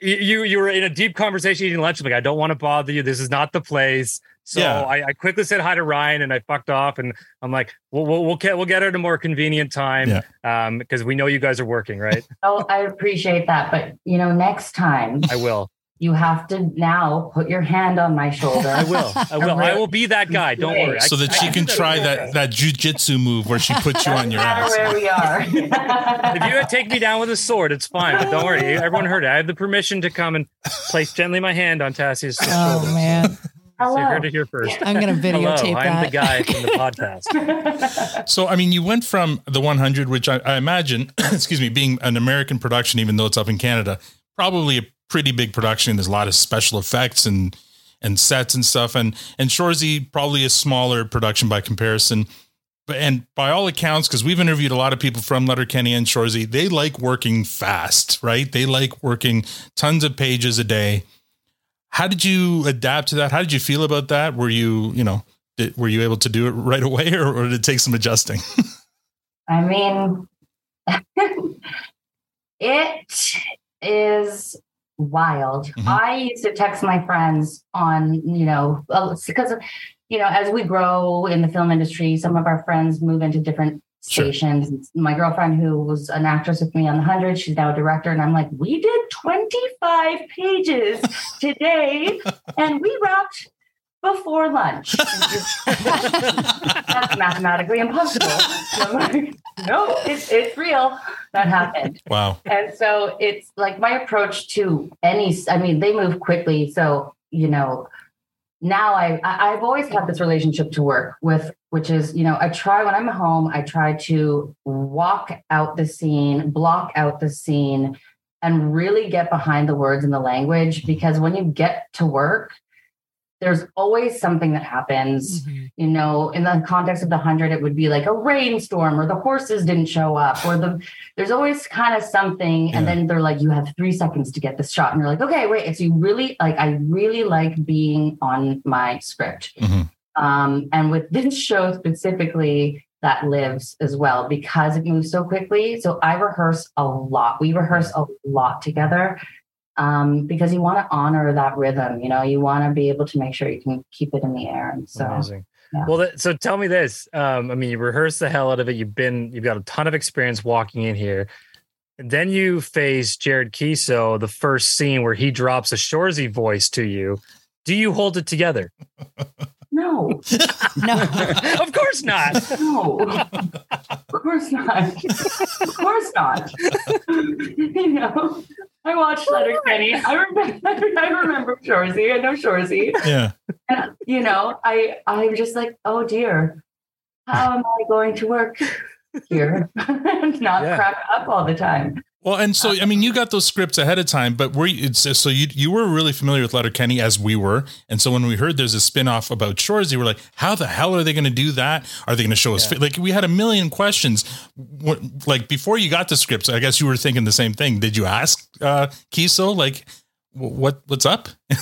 you you you were in a deep conversation eating lunch. I'm like, I don't want to bother you. This is not the place. So Yeah. I, I quickly said hi to Ryan and I fucked off. And I'm like, we'll we'll we'll get we'll get her at a more convenient time. Yeah. Um, because we know you guys are working, right? Oh, I appreciate that. But you know, next time I will. You have to now put your hand on my shoulder. I will. I will. I will be that guy. Don't worry. So that I she do can try that that jujitsu move where she puts you on your no matter ass. where we are. If you take me down with a sword, it's fine. But don't worry. Everyone heard it. I have the permission to come and place gently my hand on Tasya's Oh shoulder. man, So you Hello. heard it here first. I'm gonna videotape Hello, videotape I'm that. the guy from the podcast. So, I mean, you went from the 100, which I, I imagine, excuse me, being an American production, even though it's up in Canada, probably a pretty big production. There's a lot of special effects and and sets and stuff, and and Shoresy probably a smaller production by comparison. But and by all accounts, because we've interviewed a lot of people from Letterkenny and Shoresy, they like working fast, right? They like working tons of pages a day. How did you adapt to that? How did you feel about that? Were you, you know, did, were you able to do it right away, or, or did it take some adjusting? I mean, it is wild. Mhm. I used to text my friends on, you know, because, you know, as we grow in the film industry, some of our friends move into different Sure. stations. My girlfriend, who was an actress with me on the 100, she's now a director. And I'm like, we did 25 pages today and we wrapped before lunch. That's mathematically impossible. So like, no, it's, it's real. That happened. Wow. And so it's like my approach to any, I mean, they move quickly. So, you know, now I, I I've always had this relationship to work with, which is, you know, I try when I'm home, I try to walk out the scene, block out the scene, and really get behind the words and the language. Because when you get to work, there's always something that happens you know in the context of the 100 it would be like a rainstorm or the horses didn't show up or the there's always kind of something. And then they're like you have three seconds to get this shot. And you're like okay wait and so you really like i really like being on my script. Mhm. um, and with this show specifically that lives as well because it moves so quickly so i rehearse a lot. We rehearse a lot together um, because you want to honor that rhythm. You know, you want to be able to make sure you can keep it in the air. And so, Amazing. yeah. Well, that, so tell me this. Um, I mean, you rehearsed the hell out of it. You've been, you've got a ton of experience walking in here. And then you face Jared Keeso, the first scene where he drops a Shoresy voice to you. Do you hold it together? no, No, of course not. no, of course not. of course not. you know, I watched Letterkenny. I remember, I remember Shoresy. I know Shoresy. Yeah. And, you know, I, I'm just like, oh dear, how am I going to work here and not Yeah. crack up all the time? Well, and so I mean, you got those scripts ahead of time, but were you, so you you were really familiar with Letterkenny as we were, and so when we heard there's a spin-off about Shoresy, we're like, how the hell are they going to do that? Are they going to show us Yeah. like we had a million questions, like before you got the scripts? I guess you were thinking the same thing. Did you ask uh, Keeso like what what's up?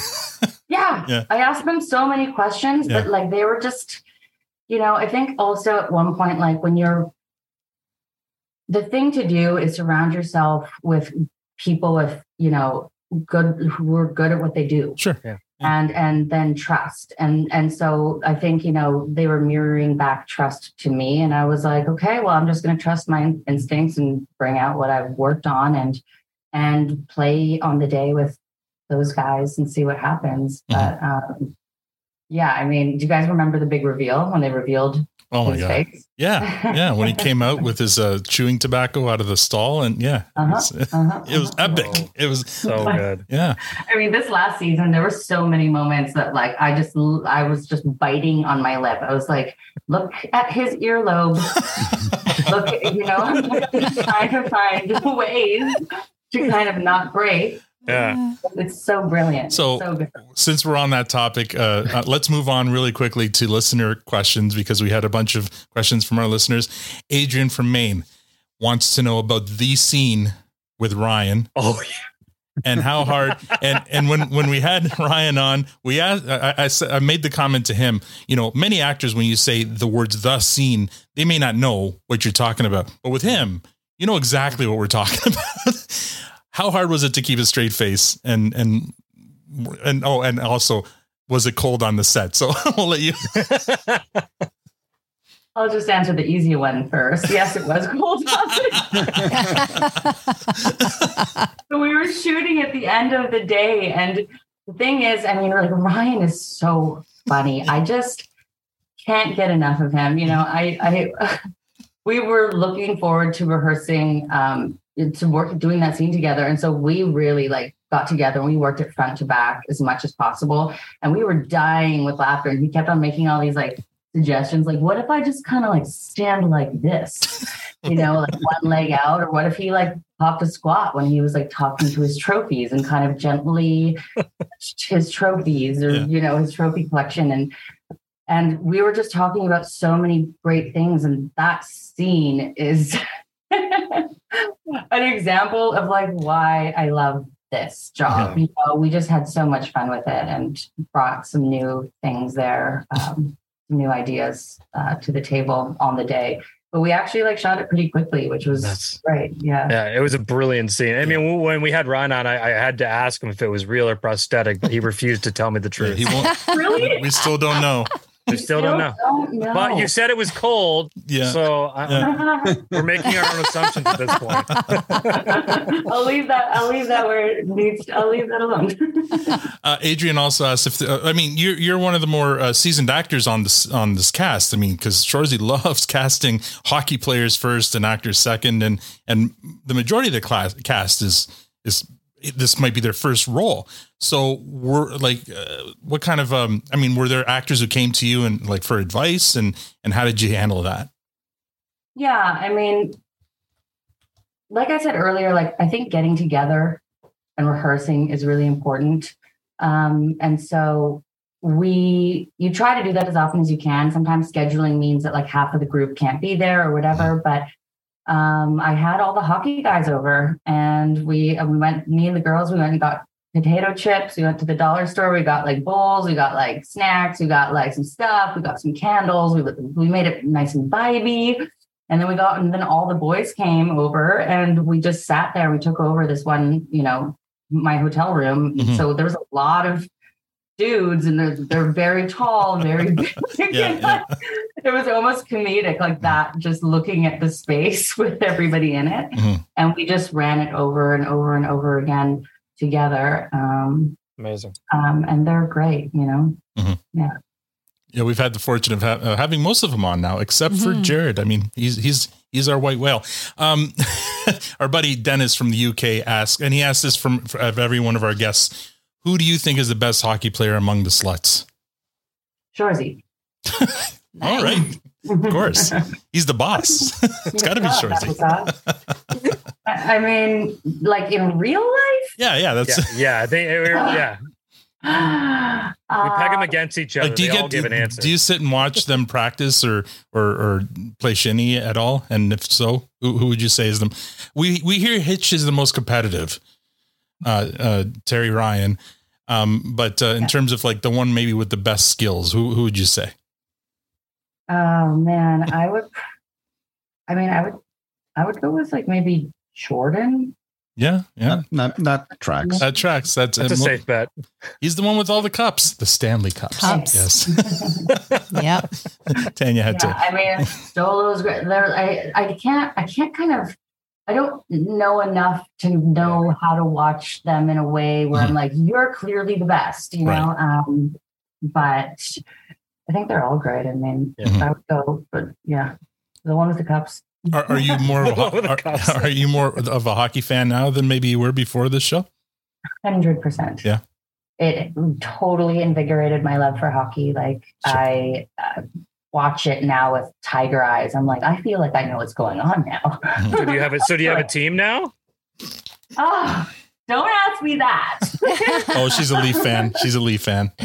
Yeah. Yeah. I asked them so many questions, Yeah. but like they were just, you know, I think also at one point, like when you're, the thing to do is surround yourself with people with, you know, good, who are good at what they do Sure. Yeah. and, and then trust. And, and so I think, you know, they were mirroring back trust to me. And I was like, okay, well, I'm just going to trust my instincts and bring out what I've worked on. And, and play on the day with those guys and see what happens. Mm-hmm. But um, yeah, I mean, do you guys remember the big reveal when they revealed Oh my god. face? Yeah, yeah. When he came out with his uh, chewing tobacco out of the stall, and yeah, Uh-huh, it's- uh-huh, it was uh-huh. epic. It was So good. yeah. I mean, this last season, there were so many moments that, like, I just, I was just biting on my lip. I was like, look at his earlobe. look, you know, I'm trying to find ways to kind of not break. Yeah. It's so brilliant. So- so. Since we're on that topic, uh, uh, let's move on really quickly to listener questions because we had a bunch of questions from our listeners. Adrian from Maine wants to know about the scene with Ryan. Oh yeah. and how hard and and when when we had Ryan on, we asked, I, I said I made the comment to him. You know, many actors when you say the words "the scene," they may not know what you're talking about, but with him, you know exactly what we're talking about. How hard was it to keep a straight face and and and oh, and also was it cold on the set? So I'll let you. I'll just answer the easy one first. Yes, it was cold. so we were shooting at the end of the day, and the thing is, I mean, like Ryan is so funny. I just can't get enough of him. You know, I, I, we were looking forward to rehearsing, um, to work doing that scene together, and so we really like got together and we worked it front to back as much as possible, and we were dying with laughter. And he kept on making all these like suggestions, like, what if I just kind of like stand like this? you know, like one leg out, or what if he like popped a squat when he was like talking to his trophies and kind of gently his trophies or Yeah. you know his trophy collection and and we were just talking about so many great things and that scene is an example of like why I love this job. You know, we just had so much fun with it and brought some new things there, um, new ideas uh, to the table on the day. But we actually like shot it pretty quickly, which was That's- great. Yeah. Yeah, it was a brilliant scene. I mean, when we had Ryan on, I, I had to ask him if it was real or prosthetic, but he refused to tell me the truth. He won't. Really? We still don't know. We still don't know. Don't know. But you said it was cold, Yeah. so I, Yeah. we're making our own assumptions at this point. I'll leave that. I'll leave that where it needs. To, I'll leave that alone. Uh, Adrian also asked if uh, I mean you're you're one of the more uh, seasoned actors on this on this cast. I mean because Shoresy loves casting hockey players first and actors second, and and the majority of the class cast is is this might be their first role. So we're like, uh, what kind of um? I mean, were there actors who came to you and like for advice, and and how did you handle that? Yeah, I mean, like I said earlier, like I think getting together and rehearsing is really important. Um, and so we you try to do that as often as you can. Sometimes scheduling means that like half of the group can't be there or whatever, but um, I had all the hockey guys over and we uh, we went me and the girls we went and got potato chips. We went to the dollar store. We got like bowls. We got like snacks. We got like some stuff. We got some candles. We we made it nice and vibey. And then we got, and then all the boys came over and we just sat there. We took over this one, you know, my hotel room. Mhm. So there was a lot of dudes and they're, they're very tall, very big. Yeah, yeah. It was almost comedic like that, just looking at the space with everybody in it. Mhm. And we just ran it over and over and over again together. Um, Amazing. um, and they're great, you know. Yeah, Yeah, we've had the fortune of ha- uh, having most of them on now, except for Mhm. Jared. I mean, he's he's he's our white whale. Um, our buddy Dennis from the UK asked, and he asked this from of every one of our guests: Who do you think is the best hockey player among the sluts? Shoresy. All right, of course, he's the boss. it's got to be Yeah, Shoresy. that's. I I mean, like in real life, Yeah, yeah, that's. Yeah, yeah. They, we yeah. We peg them against each other. Like, do you they all get give do, an answer. do you sit and watch them practice or or or play shinny at all? And if so, who, who would you say is them? We we hear Hitch is the most competitive. Uh, uh, Terry Ryan, um, but uh, in Yeah. terms of like the one maybe with the best skills, who who would you say? Oh man, I would. I mean, I would. I would go with like maybe Jordan. Yeah, yeah, Not not tracks. that tracks. That's, That's a safe bet. He's the one with all the cups, the Stanley cups. Cups. Yes, Yep. Tanya had Yeah, to. I mean, Stolo's great. There, I, I can't, I can't kind of I don't know enough to know how to watch them in a way where I'm like, you're clearly the best, you know. Um, but I think they're all great. I mean, Yeah. I would go, but yeah, the one with the cups. Are, are you more of a, With the ho- cups. are, are you more of a hockey fan now than maybe you were before this show? Hundred percent. Yeah. It totally invigorated my love for hockey. Like Sure. I uh, watch it now with tiger eyes. I'm like, I feel like I know what's going on now. So do you have it? So do you have a team now? oh, don't ask me that. Oh, she's a Leaf fan. She's a Leaf fan.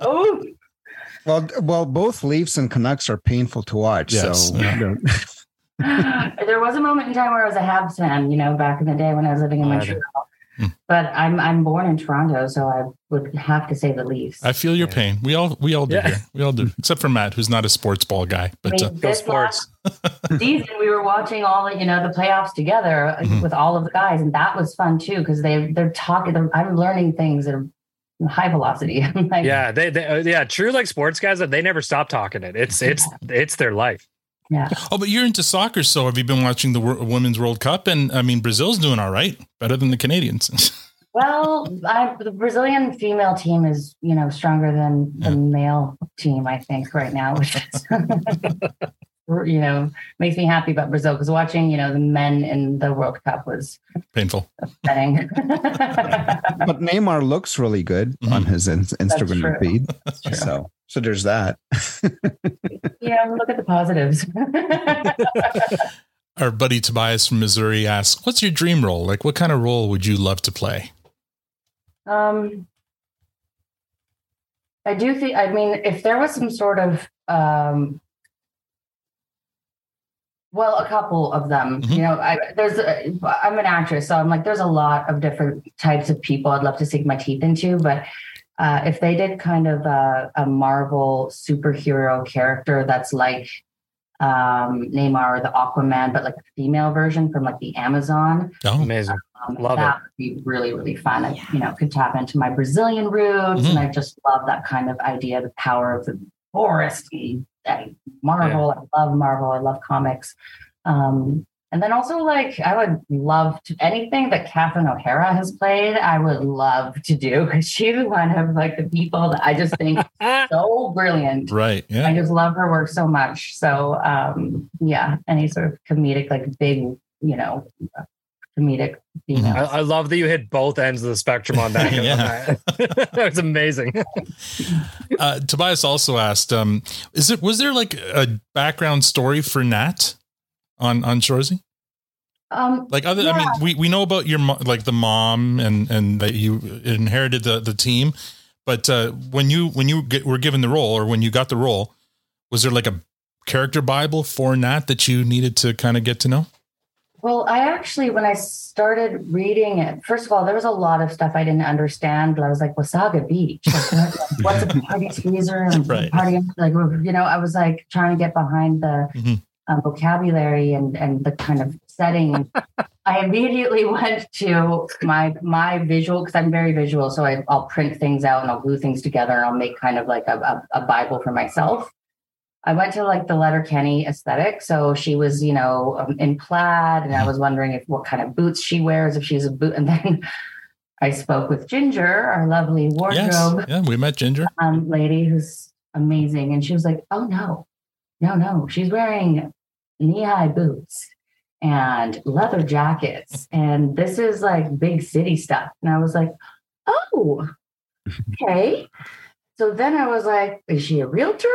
oh, Well, well, both Leafs and Canucks are painful to watch. Yes. So Yeah. there was a moment in time where I was a Habs fan, you know, back in the day when I was living in I Montreal. But I'm I'm born in Toronto, so I would have to say the Leafs. I feel your Yeah. pain. We all we all do Yeah. here. We all do, except for Matt, who's not a sports ball guy. I But mean, uh, this sports. last season we were watching all the you know the playoffs together uh, Mhm. with all of the guys, and that was fun too because they they're talking. They're, I'm learning things that are high velocity. Like, Yeah, they, they uh, yeah, true like sports guys that they never stop talking it. It's it's it's their life. Yeah. oh, but you're into soccer, so have you been watching the Women's World Cup? And I mean, Brazil's doing all right, better than the Canadians. Well, I, the Brazilian female team is you know stronger than the male team. I think right now, which is you know makes me happy about Brazil because watching you know the men in the World Cup was Painful. upsetting. but Neymar looks really good Mhm. on his in- Instagram true. feed. That's true. So, so there's that. Yeah, look at the positives. Our buddy Tobias from Missouri asks, "What's your dream role? Like, what kind of role would you love to play?" Um, I do think. I mean, if there was some sort of, um, well, a couple of them. Mhm. You know, I, there's. A, I'm an actress, so I'm like, there's a lot of different types of people I'd love to sink my teeth into, but. Uh, if they did kind of a, a Marvel superhero character that's like um, Namor or the Aquaman, but like a female version from like the Amazon, Oh, Amazing. um, Love that would be really, really fun. I, you know, could tap into my Brazilian roots, Mhm. and I just love that kind of idea, the power of the forest. And, and Marvel, I love Marvel. I love comics. Um, and then also, like, I would love to anything that Catherine O'Hara has played. I would love to do because she's one of like the people that I just think so brilliant. right. Yeah. I just love her work so much. So um yeah, any sort of comedic, like big, you know, comedic female. I, I love that you hit both ends of the spectrum on that. Yeah. that was amazing. Uh, Tobias also asked, um, "Is it was there like a background story for Nat on on Shoresy? Um Like other, I mean, we, we know about your like the mom and and that you inherited the the team, but uh, when you when you get, were given the role or when you got the role, was there like a character bible for Nat that you needed to kind of get to know? well, I actually when I started reading it, first of all, there was a lot of stuff I didn't understand. But I was like, Wasaga Beach. Like, what's a party teaser and Right. party like you know, I was like trying to get behind the Mhm. Um, vocabulary and and the kind of setting. I immediately went to my my visual because I'm very visual, so I, I'll print things out and I'll glue things together and I'll make kind of like a, a, a Bible for myself. I went to like the Letterkenny aesthetic, so she was you know um, in plaid, and I was wondering if what kind of boots she wears, if she's a boot, and then. I spoke with Ginger, our lovely Yes, wardrobe yeah, we met Ginger. um, lady who's amazing. And she was like, oh, no, no, no. She's wearing knee high boots and leather jackets. And this is like big city stuff. And I was like, oh, okay. So then I was like, is she a realtor?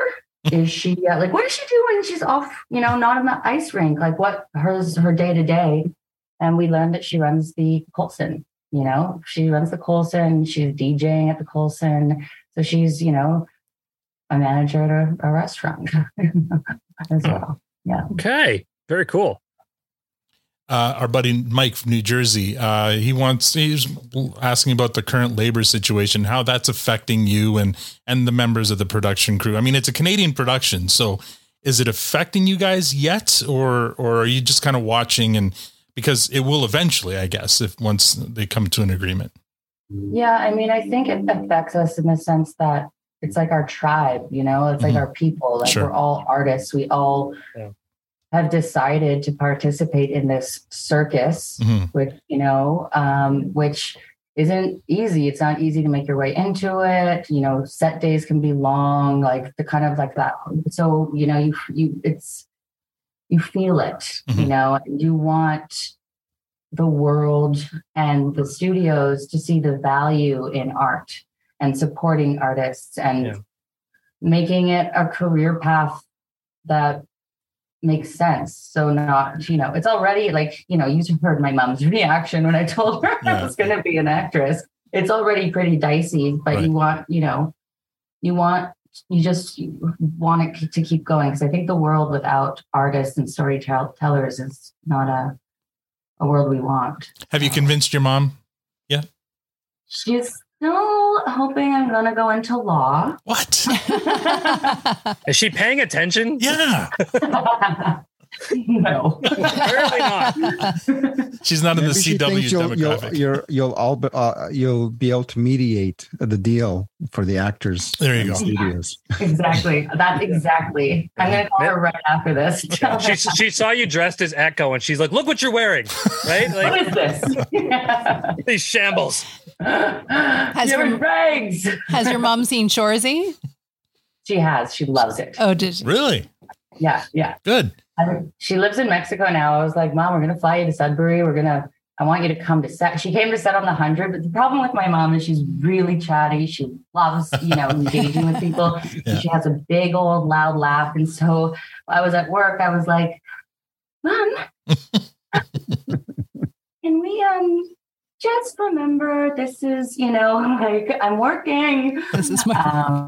Is she uh, like, what is she doing? She's off, you know, not in the ice rink. Like, what hers her day to day? And we learned that she runs the Colson. You know, she runs the Colson. She's DJing at the Colson. So she's, you know, a manager at a, a restaurant as well. Yeah. okay. Very cool. uh, our buddy Mike from New Jersey. Uh, he wants he's asking about the current labor situation, how that's affecting you and and the members of the production crew. I mean, it's a Canadian production, so is it affecting you guys yet, or or are you just kind of watching and because it will eventually, I guess, if once they come to an agreement. Yeah. I mean, I think it affects us in the sense that it's like our tribe, you know, it's like Mhm. our people. Like Sure. we're all artists. We all Yeah. have decided to participate in this circus, Mhm. which you know, um, which isn't easy. It's not easy to make your way into it. You know, set days can be long, like the kind of like that. So you know, you you it's you feel it. You Mhm. know, and you want the world and the studios to see the value in art and supporting artists and Yeah. making it a career path that makes sense. So not, you know, it's already like, you know, you heard my mom's reaction when I told her Yeah. I was going to be an actress. It's already pretty dicey, but Right. you want, you know, you want, you just want it to keep going. Cause I think the world without artists and storytellers is not a, a world we want. Have you convinced your mom? Yeah. She's still hoping I'm going to go into law. What? Is she paying attention? Yeah. no. Apparently not. She's not in the Maybe she CW thinks you'll, you'll, demographic. you'll, you'll, all, be- uh, you'll be able to mediate the deal for the actors. There you go. Studios. exactly. That's exactly. I'm going to call her right after this. She, she saw you dressed as Echo and she's like, look what you're wearing. Right? what Like is this? these shambles. Has Your your- rags. Has your mom seen Shoresy? She has. She loves it. Oh, did she? Really? Yeah, yeah. Good. I- she lives in Mexico now. I was like, Mom, we're gonna fly you to Sudbury. We're gonna. I want you to come to set. She came to set on the hundred, but the problem with my mom is she's really chatty. She loves, you know, engaging with people. Yeah. She has a big old loud laugh, and so I was at work. I was like, Mom, can we um just remember this is, you know, like I'm working. This is my.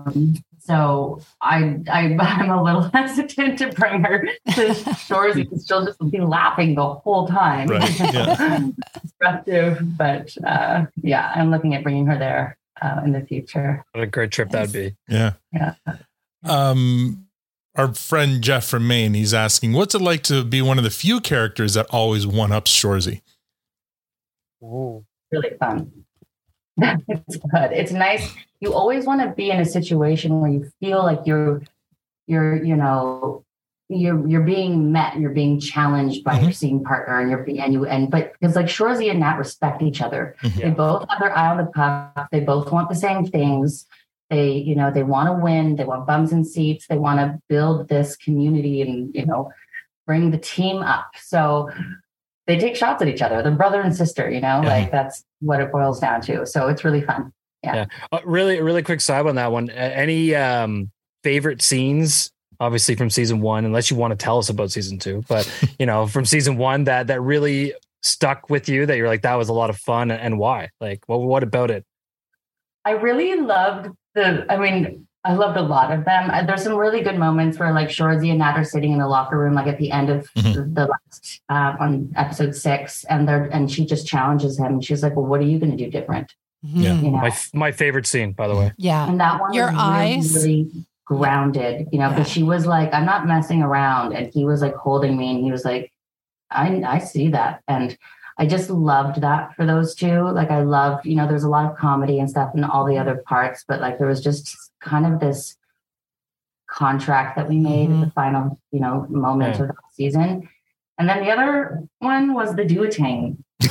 Um, so I, I I'm a little hesitant to bring her to shores because she'll just be laughing the whole time. Right, yeah. Disruptive, but uh, yeah, I'm looking at bringing her there uh, in the future. What a great trip that'd be. Yeah. Yeah. Um, our friend Jeff from Maine, he's asking, what's it like to be one of the few characters that always one ups Shoresy? Really fun. It's good. It's nice. You always want to be in a situation where you feel like you're, you're, you know, you're you're being met, and you're being challenged by your mm-hmm. scene partner, and you're being and you and but because like Shoresy and Nat respect each other. Mm-hmm. They both have their eye on the puck. They both want the same things. They, you know, they want to win. They want bums and seats. They want to build this community and you know bring the team up. So they take shots at each other. They're brother and sister. You know, Yeah. like that's what it boils down to. So it's really fun. Uh, really, really quick side on that one. Uh, any um, favorite scenes, obviously from season one, unless you want to tell us about season two, but you know, from season one that that really stuck with you that you're like that was a lot of fun and why? Like, what what about it? I really loved the, I mean, I loved a lot of them. Uh, There's some really good moments where like Shoresy and Nat are sitting in the locker room, like at the end of Mhm. the, the last, uh, on episode six. And they're, and she just challenges him. And She's like, well, what are you going to do different? Yeah. You know? My f- my favorite scene, by the way. Yeah. And that one Your eyes. really, really grounded, you know, Yeah. but she was like, I'm not messing around. And he was like holding me and he was like, I, I see that. And I just loved that for those two. Like I loved, you know, there's a lot of comedy and stuff in all the other parts, but like there was just kind of this contract that we made at the mm-hmm. final, you know, moment Yeah. of the season. And then the other one was the duotang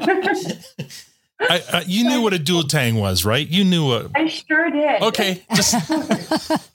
episode. I, I, you knew what a duotang was, right? You knew what. I sure did. Okay, just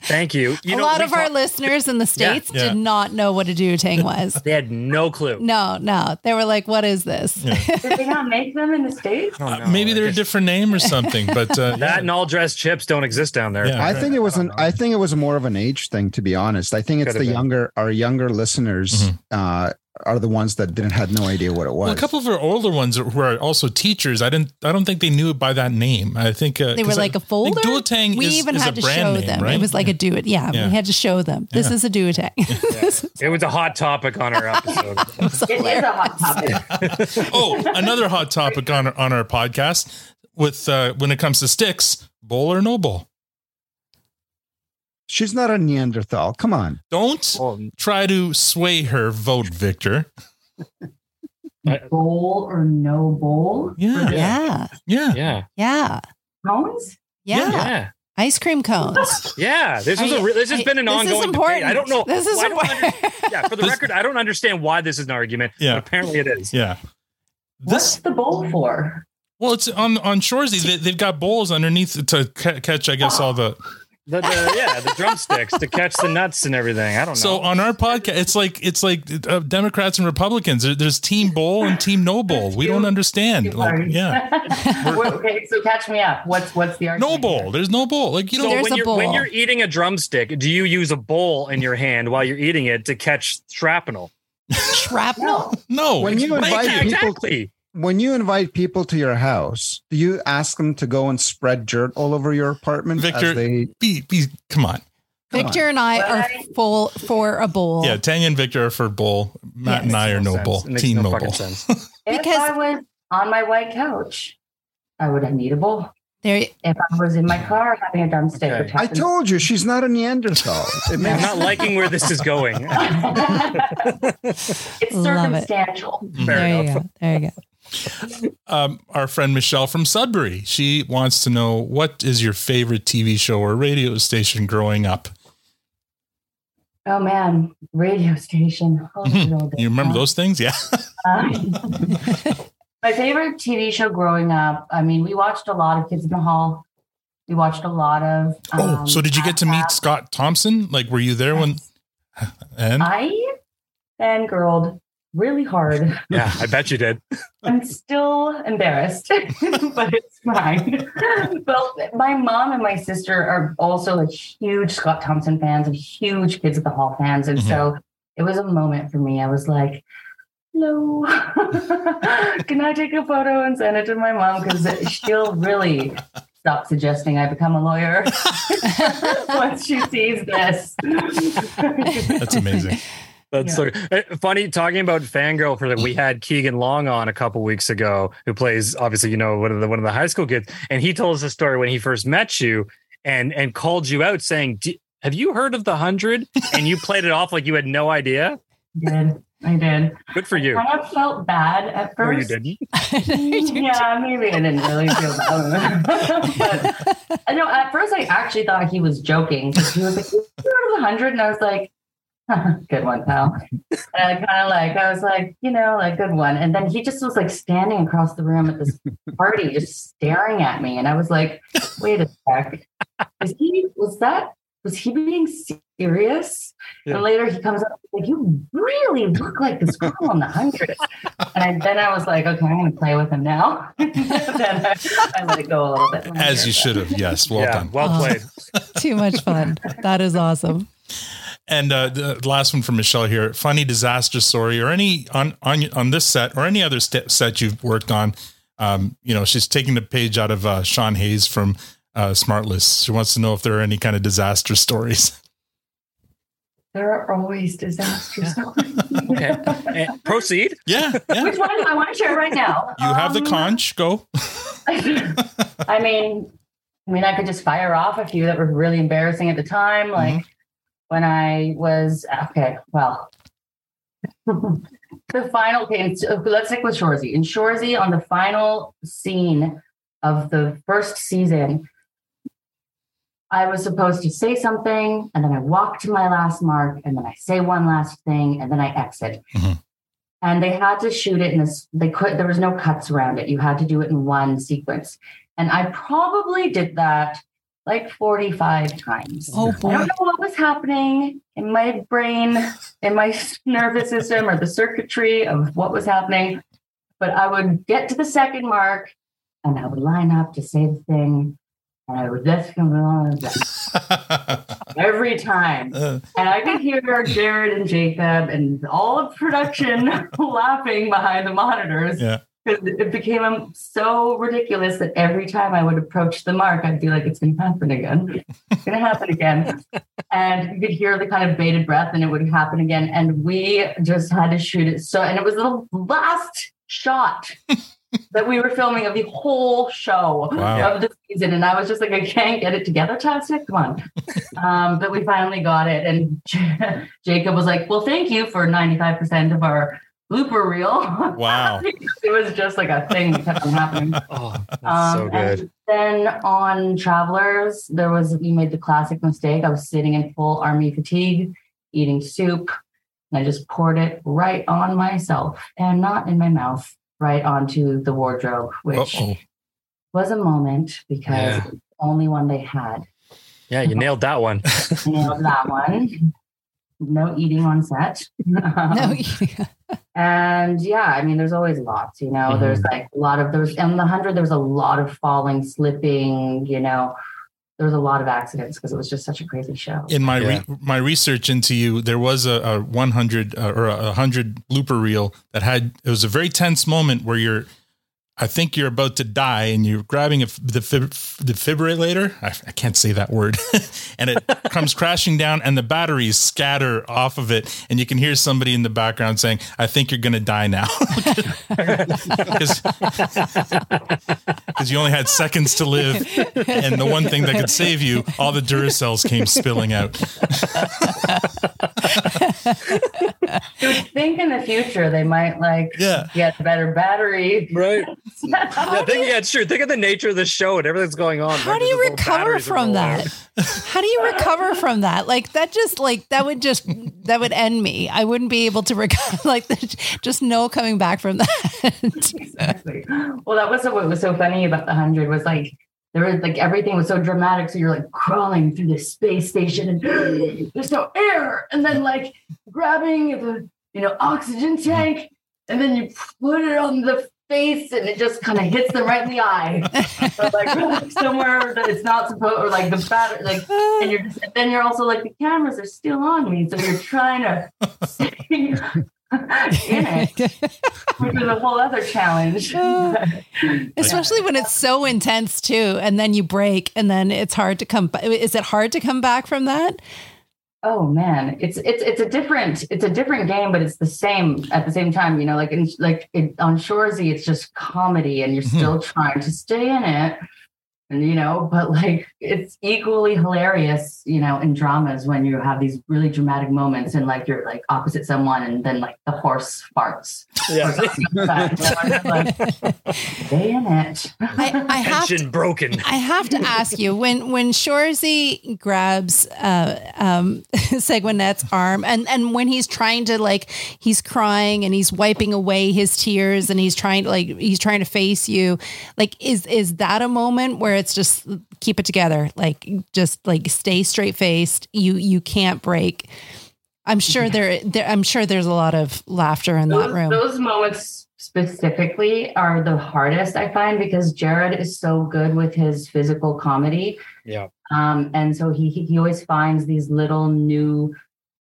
Thank you. You a know, lot we of our talk- listeners in the states Yeah. did not know what a duotang was. they had no clue. No, no, they were like, "What is this?" Yeah. Did they not make them in the States? I don't uh, maybe they're a different name or something, but uh, That and all dressed chips don't exist down there. Yeah. I think it was an. I think it was more of an age thing, to be honest. I think it's Could have the been. younger, our younger listeners Mhm. uh, are the ones that didn't had no idea what it was. well, a couple of our older ones were also teachers. I didn't. I don't think they knew it by that name. I think uh, They were 'cause I like a think folder. Duotang we is, even is had a to show name, them. right? It was like a do it. Yeah, Yeah. we had to show them. This Yeah. is a duotang. It was a hot topic on our episode. it, It is a hot topic. oh, another hot topic on our, on our podcast with uh, when it comes to sticks, bowl or no bowl. She's not a Neanderthal. Come on. Don't Well, try to sway her vote, Victor. bowl or no bowl? Yeah. yeah, Yeah. yeah. yeah, Cones? yeah. Yeah. Ice cream cones. Yeah, this was a re- this has I- been an this is ongoing important. debate. I don't know. This is I important. under- yeah, for the record, I don't understand why this is an argument. Yeah. but apparently it is. Yeah. This, What's the bowl for? Well, it's on on Shoresy. They, they've got bowls underneath to ca- catch, I guess, all the. The, the yeah, the drumsticks to catch the nuts and everything. I don't know. So on our podcast, it's like it's like uh, Democrats and Republicans. There- There's Team Bowl and Team No Bowl. We don't understand. Like, yeah, okay, so catch me up. What's what's the argument? no bowl. There's no bowl. Like you So know, when you're when you're eating a drumstick, do you use a bowl in your hand while you're eating it to catch shrapnel? Shrapnel? No. When you invite Yeah, people, exactly. When you invite people to your house, do you ask them to go and spread dirt all over your apartment? as Victor, they, be, be, come on. Come Victor and I are full for a bowl. Yeah, Tanya and Victor are for bowl. Matt and I are no sense. bowl. Team no no bowl. sense. If I was on my white couch, I would have need a bowl. There, if I was in my car having a drumstick, which I told you she's not a Neanderthal. I'm not liking where this is going. it's Love it. circumstantial. there you go. There you go. Um, our friend Michelle from Sudbury. She wants to know what is your favorite TV show or radio station growing up. Oh man, radio station. Oh, old You remember those things? Yeah. Um, my favorite TV show growing up. I mean, we watched a lot of Kids in the Hall. We watched a lot of. Oh, um, so did you get to meet Scott Thompson? Like, were you there when? And I fangirled really hard. Yeah, I bet you did. I'm still embarrassed, but it's fine. well, my mom and my sister are also like huge Scott Thompson fans and huge Kids at the Hall fans. And so mm-hmm. it was a moment for me. I was like, hello, can I take a photo and send it to my mom? Because she'll really stop suggesting I become a lawyer once she sees this. that's amazing. That's so uh, funny talking about fangirl for like we had Keegan Long on a couple weeks ago, who plays obviously you know one of the one of the high school kids, and he told us a story when he first met you and and called you out saying, "D- "Have you heard of the hundred? And you played it off like you had no idea. I did. I did. Good for you. I kind of felt bad at No, you first. didn't. yeah, maybe I didn't really feel bad. but I know at first I actually thought he was joking because he was like, "You heard of the hundred? And I was like, good one, pal. And I kind of like, I was like, you know, like good one. And then he just was like standing across the room at this party, just staring at me. And I was like, wait a sec. Is he, was that, was he being serious? Yeah. And later he comes up like, you really look like this girl on the hundred. And I, then I was like, okay, I'm going to play with him now. then I, I let it go a little bit. As you should have. Yes. Well Yeah, done. well Oh. played. Too much fun. That is awesome. And uh, the last one from Michelle here: funny disaster story, or any on on on this set, or any other st- set you've worked on. Um, you know, she's taking the page out of uh, Sean Hayes from uh, SmartLess. She wants to know if there are any kind of disaster stories. There are always disasters. Okay, Eh, proceed. Yeah, yeah. Which one? I want to share right now. You have the Um, conch. Go. I mean, I mean, I could just fire off a few that were really embarrassing at the time. Like when I was okay, well, the final. Okay, let's stick with Shoresy. In Shoresy, on the final scene of the first season, I was supposed to say something, and then I walk to my last mark, and then I say one last thing, and then I exit. Mm-hmm. And they had to shoot it in this. They could. There was no cuts around it. You had to do it in one sequence. And I probably did that like 45 times. Oh I don't know what was happening in my brain, in my nervous system, or the circuitry of what was happening. But I would get to the second mark and I would line up to say the thing. And I would just come along every time. Uh, And I could hear Jared and Jacob and all of production laughing behind the monitors yeah. It became so ridiculous that every time I would approach the mark, I'd be like, it's going to happen again. It's going to happen again. and you could hear the kind of bated breath and it would happen again. And we just had to shoot it. So, and it was the last shot that we were filming of the whole show Wow. of the season. And I was just like, I can't get it together, Tastic. Come on. um, but we finally got it. And Jacob was like, well, thank you for 95% of our blooper reel. Wow. it was just like a thing that kept on happening. Oh, that's so Um, good. then on Travelers, there was we made the classic mistake. I was sitting in full army fatigue, eating soup, and I just poured it right on myself and not in my mouth, right onto the wardrobe, which Uh-oh. was a moment because Yeah. the only one they had. Yeah, you nailed that one. Nailed that one. No eating on set. No, And yeah, I mean, there's always lots, you know, Mhm. there's like a lot of, there's, in the hundred, there was a lot of falling, slipping, you know, there was a lot of accidents because it was just such a crazy show. In my Yeah. re- my research into you, there was a, a 100 uh, or a 100 blooper reel that had it was a very tense moment where you're I think you're about to die and you're grabbing a, f- the fib- defibrillator. I, I can't say that word. and it comes crashing down and the batteries scatter off of it. And you can hear somebody in the background saying, I think you're going to die now. Because you only had seconds to live. And the one thing that could save you, all the Duracells came spilling out. You would think in the future they might like Yeah. get better battery. Right. Yeah, think, yeah, it's true. Think of the nature of the show and everything's going on. How right? do you There's recover from that? How do you recover from that? Like that just like that would just that would end me. I wouldn't be able to recover like just no coming back from that. exactly. Well, that was what was so funny about the hundred was like there was like everything was so dramatic. So you're like crawling through the space station and there's no air, and then like grabbing the you know oxygen tank, and then you put it on the face, and it just kind of hits them right in the eye, or like somewhere that it's not supposed, or like the battery, like, and you're just, then you're also like the cameras are still on me, so you're trying to stay in it, which is a whole other challenge. Especially when it's so intense too and then you break and then it's hard to come is it hard to come back from that? Oh man, it's it's it's a different it's a different game, but it's the same at the same time. You know, like in, like it, on Shoresy, it's just comedy, and you're mm-hmm. still trying to stay in it, you know, but like it's equally hilarious. You know, in dramas when you have these really dramatic moments, and like you're like opposite someone, and then like the horse farts. Yeah. like, stay it. I, I have to, Tension broken. I have to ask you when when Shoresy grabs uh, um, Sanguinet's arm and and when he's trying to like he's crying and he's wiping away his tears and he's trying to like he's trying to face you like is is that a moment where it's just keep it together like just like stay straight faced you you can't break. I'm sure there, there I'm sure there's a lot of laughter in that room. those moments specifically are the hardest I find because Jared is so good with his physical comedy. Yeah. Um, and so he he always finds these little new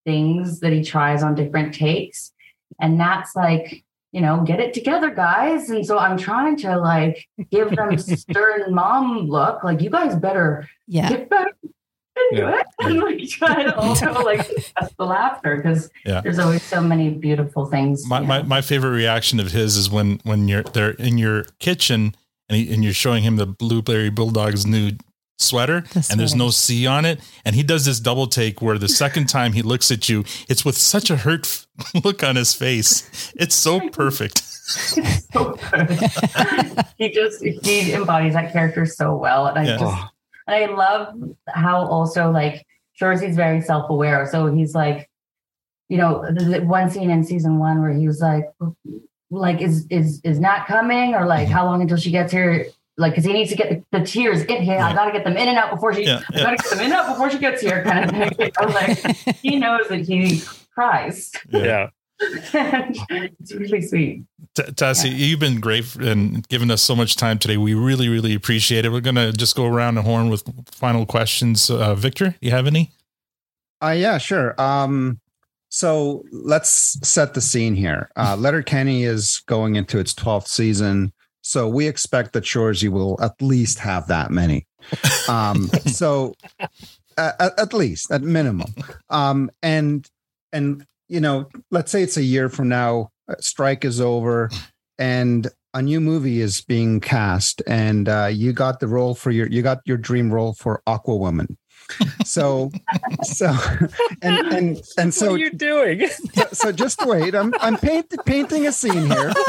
things that he tries on different takes. And that's like, you know, get it together, guys. And so I'm trying to like give them stern mom look, like you guys better yeah. get better into Yeah. it. And like try to also like suppress the laughter because Yeah. there's always so many beautiful things. My, my, my favorite reaction of his is when when you're they're in your kitchen and, he, and you're showing him the blueberry bulldog's new sweater The and there's no. C on it and he does this double take where the second time he looks at you it's with such a hurt look on his face it's so perfect so he just he embodies that character so well, and I Yeah. just and I love how also like Shoresy's very self aware. So he's like, you know, the, the one scene in season one where he was like, like is is is not coming, or like mm-hmm. how long until she gets here? Like, because he needs to get the, the tears in here. I got to get them in and out before she. Yeah, I got to get them in and out before she gets here, kind of thing. I was like, he knows that he cries. Yeah. it's really sweet. T- Tassie, you've been great and giving us so much time today. We really, really appreciate it. We're going to just go around the horn with final questions. Uh, Victor, you have any? Uh, yeah, sure. Um, so let's set the scene here. Uh, Letterkenny is going into its 12th season. So we expect that Shoresy will at least have that many. Um, so uh, at, at least, at minimum. Um, and, and, you know, let's say it's a year from now, uh, strike is over and a new movie is being cast, and uh, you got the role for your you got your dream role for Aqua Woman. So, so, and and and so, what are you doing? so, so just wait. I'm I'm paint, painting a scene here.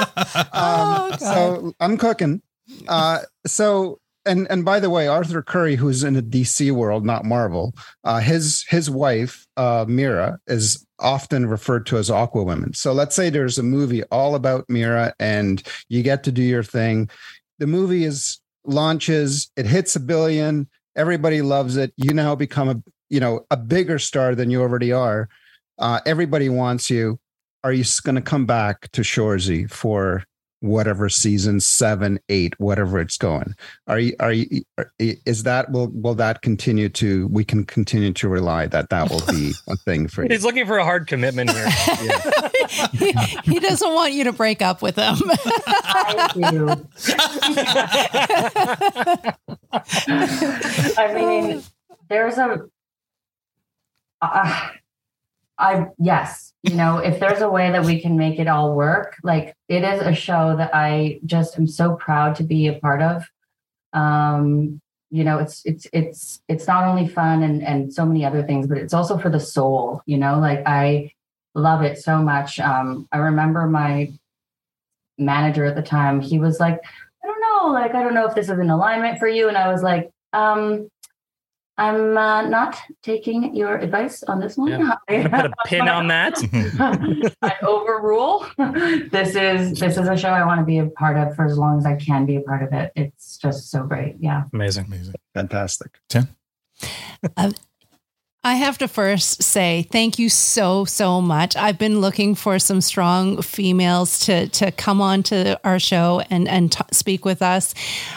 Um, so I'm cooking. Uh, so and and by the way, Arthur Curry, who's in the DC world, not Marvel, uh, his his wife uh, Mera is often referred to as Aqua Women. So let's say there's a movie all about Mera, and you get to do your thing. The movie is launches, it hits a billion, everybody loves it. You now become a you know a bigger star than you already are. Uh, everybody wants you. Are you going to come back to Shoresy for whatever season seven, eight, whatever it's going. Are you, are you, is that, will, will that continue to, we can continue to rely that that will be a thing for you? He's looking for a hard commitment here. he, he doesn't want you to break up with him. I. I mean, there's a, uh, I, yes, you know, if there's a way that we can make it all work, like it is a show that I just am so proud to be a part of. Um, you know, it's it's it's it's not only fun and and so many other things, but it's also for the soul. You know, like I love it so much. Um, I remember my manager at the time. He was like, I don't know, like I don't know if this is an alignment for you, and I was like, um, I'm uh, not taking your advice on this one. Yeah. I'm gonna put a pin on that. I overrule. this is this is a show I want to be a part of for as long as I can be a part of it. It's just so great. Yeah. Amazing. Amazing. Fantastic. Tim? I have to first say thank you so so much. I've been looking for some strong females to to come on to our show and and t- speak with us.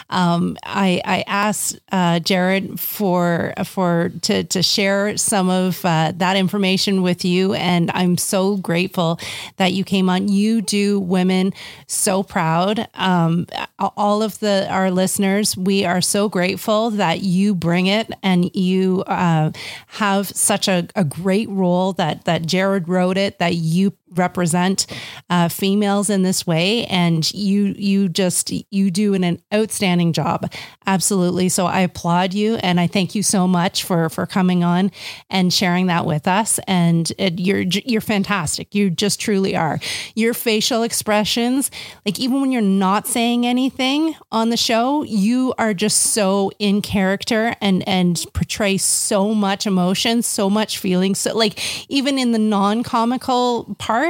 Um, I I asked uh, Jared for for to to share some of uh, that information with you, and I'm so grateful that you came on. You do women so proud. Um, all of the our listeners, we are so grateful that you bring it and you uh, have such a, a great role that that Jared wrote it that you represent uh, females in this way. And you you just you do an, an outstanding job. Absolutely. So i applaud you. And i thank you so much for for coming on and sharing that with us. And it, you're you're fantastic. You just truly are. Your facial expressions like even when you're not saying anything on the show you are just so in character and and portray so much emotion so much feeling. So like even in the non-comical part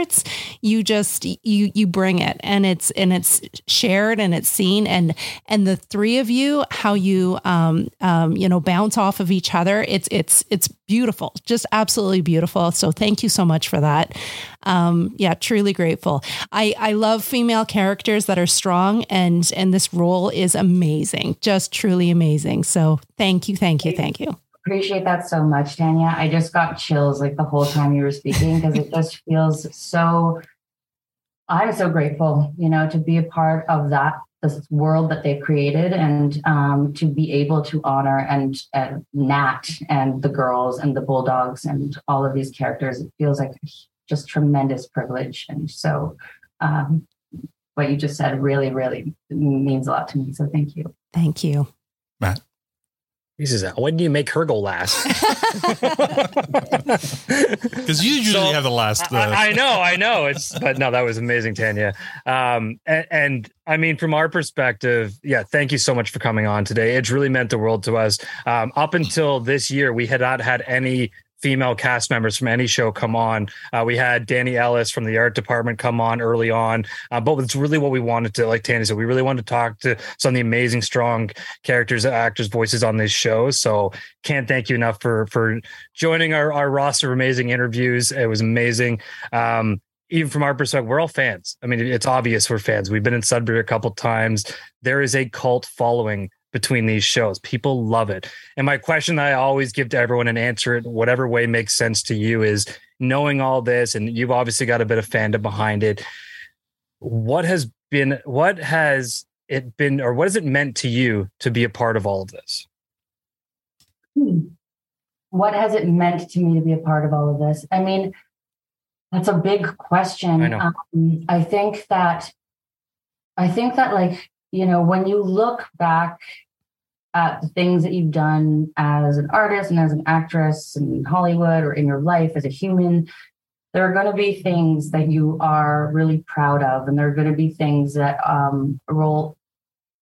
you just you you bring it and it's and it's shared and it's seen. And and the three of you how you um, um you know bounce off of each other it's it's it's beautiful just absolutely beautiful. So thank you so much for that. Um yeah truly grateful. I i love female characters that are strong and and this role is amazing just truly amazing. So thank you thank you thank you appreciate that so much, Tanya. I just got chills like the whole time you were speaking because it just feels so. I'm so grateful, you know, to be a part of that this world that they created and um, to be able to honor and uh, Nat and the girls and the bulldogs and all of these characters. It feels like just tremendous privilege. And so, um, what you just said really, really means a lot to me. So, thank you. Thank you, Matt. He says, "When do you make her go last?" Because you usually So, have the last. Uh, I, I know, I know. It's but no, that was amazing, Tanya. Um, and, and I mean, from our perspective, yeah, thank you so much for coming on today. It's really meant the world to us. Um, up until this year, we had not had any female cast members from any show come on. Uh, we had Danny Ellis from the art department come on early on, uh, but it's really what we wanted to, like Tanya said, we really wanted to talk to some of the amazing, strong characters, actors, voices on this show. So can't thank you enough for for joining our, our roster of amazing interviews. It was amazing. Um, even from our perspective, we're all fans. I mean, it's obvious we're fans. We've been in Sudbury a couple times. There is a cult following between these shows. People love it. And my question that I always give to everyone and answer it whatever way makes sense to you is knowing all this, and you've obviously got a bit of fandom behind it. What has been, what has it been, or what has it meant to you to be a part of all of this? Hmm. What has it meant to me to be a part of all of this? I mean, that's a big question. I. Um, I think that I think that like, you know, when you look back at the things that you've done as an artist and as an actress in Hollywood or in your life as a human, there are going to be things that you are really proud of, and there are going to be things that um, roll.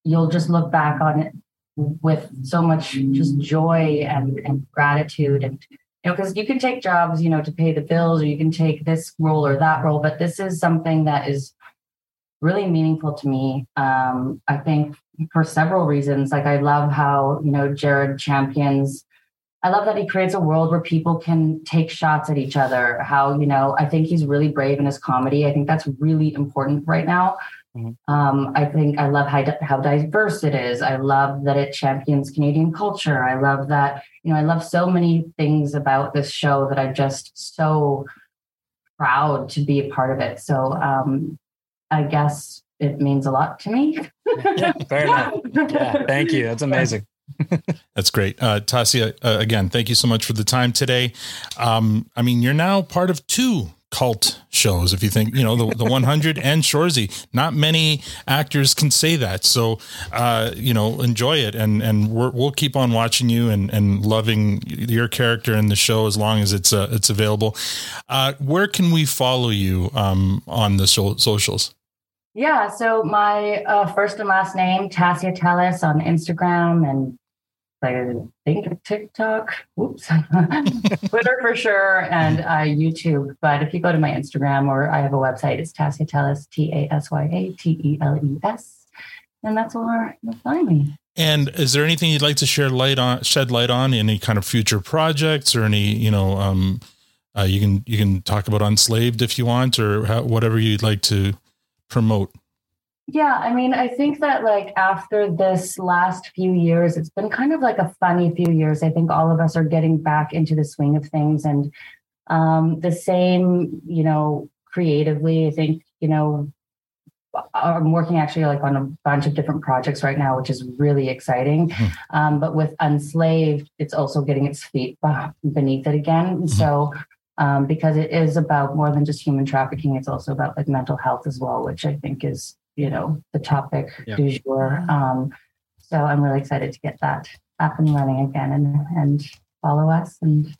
You'll just look back on it with so much just joy and, and gratitude, and you know, because you can take jobs, you know, to pay the bills, or you can take this role or that role, but this is something that is really meaningful to me. Um, I think for several reasons. Like I love how you know Jared champions. I love that he creates a world where people can take shots at each other. How you know I think he's really brave in his comedy. I think that's really important right now. Mm-hmm. Um, I think I love how how diverse it is. I love that it champions Canadian culture. I love that you know I love so many things about this show that I'm just so proud to be a part of it. So um, I guess it means a lot to me. yeah, fair enough. Yeah, thank you. That's amazing. That's great. Uh, Tasya, uh, again, thank you so much for the time today. Um, I mean, you're now part of two cult shows. If you think, you know, the, the 100 and Shoresy, not many actors can say that. So, uh, you know, enjoy it. And, and we will keep on watching you and, and loving your character in the show as long as it's, uh, it's available. Uh, where can we follow you um, on the so- socials? Yeah, so my uh, first and last name, Tasya Teles on Instagram and I think TikTok, whoops, Twitter for sure, and uh, YouTube. But if you go to my Instagram or I have a website, it's Tasya Teles, T A S Y A T E L E S. And that's where you'll find me. And is there anything you'd like to share light on, shed light on, any kind of future projects or any, you know, um, uh, you can you can talk about Unslaved if you want, or how, whatever you'd like to promote? Yeah, I mean, I think that like after this last few years, it's been kind of like a funny few years. I think all of us are getting back into the swing of things and um, the same, you know, creatively. I think, you know, I'm working actually like on a bunch of different projects right now, which is really exciting. Mm-hmm. Um, but with Unslaved, it's also getting its feet beneath it again. Mm-hmm. So um, because it is about more than just human trafficking. It's also about like mental health as well, which I think is, you know, the topic yeah. du jour. Um, so I'm really excited to get that up and running again and, and follow us and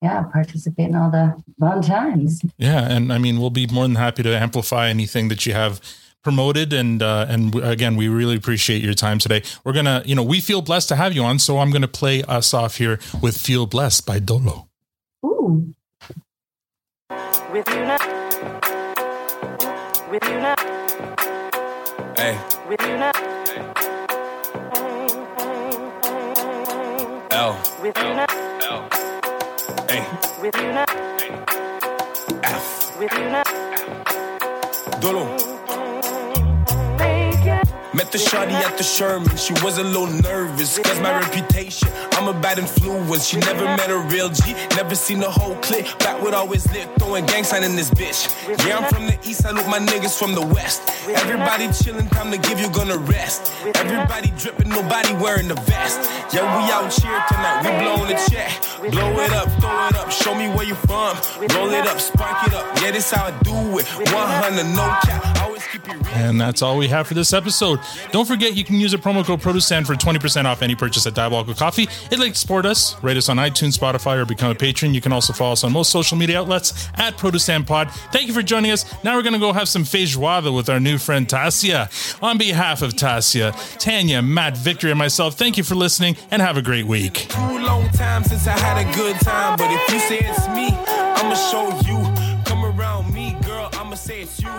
yeah, participate in all the fun times. Yeah. And I mean, we'll be more than happy to amplify anything that you have promoted and uh, and again we really appreciate your time today we're gonna you know we feel blessed to have you on so i'm gonna play us off here with feel blessed by dolo Ooh with you now. With you now. Hey. With you now. L. With you now. L. Hey. With you now. F. With you now. Dolo. Met the shawty at the Sherman. She was a little nervous, cause my reputation. I'm a bad influence. She never met a real G, never seen the whole clip. Back with always lit, throwing gang sign in this bitch. Yeah, I'm from the east, I look my niggas from the west. Everybody chillin', time to give you gonna rest. Everybody drippin', nobody wearing the vest. Yeah, we out here tonight, we blowin' the check. Blow it up, throw it up, show me where you from. Roll it up, spark it up. Yeah, this how I do it. 100, no cap. And that's all we have for this episode. Don't forget you can use a promo code ProduceStand for 20% off any purchase at Diabolical Coffee. It'd like to support us, rate us on iTunes, Spotify, or become a patron. You can also follow us on most social media outlets at ProduceStand Pod. Thank you for joining us. Now we're going to go have some feijoada with our new friend Tasya. On behalf of Tasya, Tanya, Matt, Victor, and myself, thank you for listening and have a great week. Too long time since I had a good time, but if you say it's me, I'ma show you. Come around me, girl, I'ma say it's you.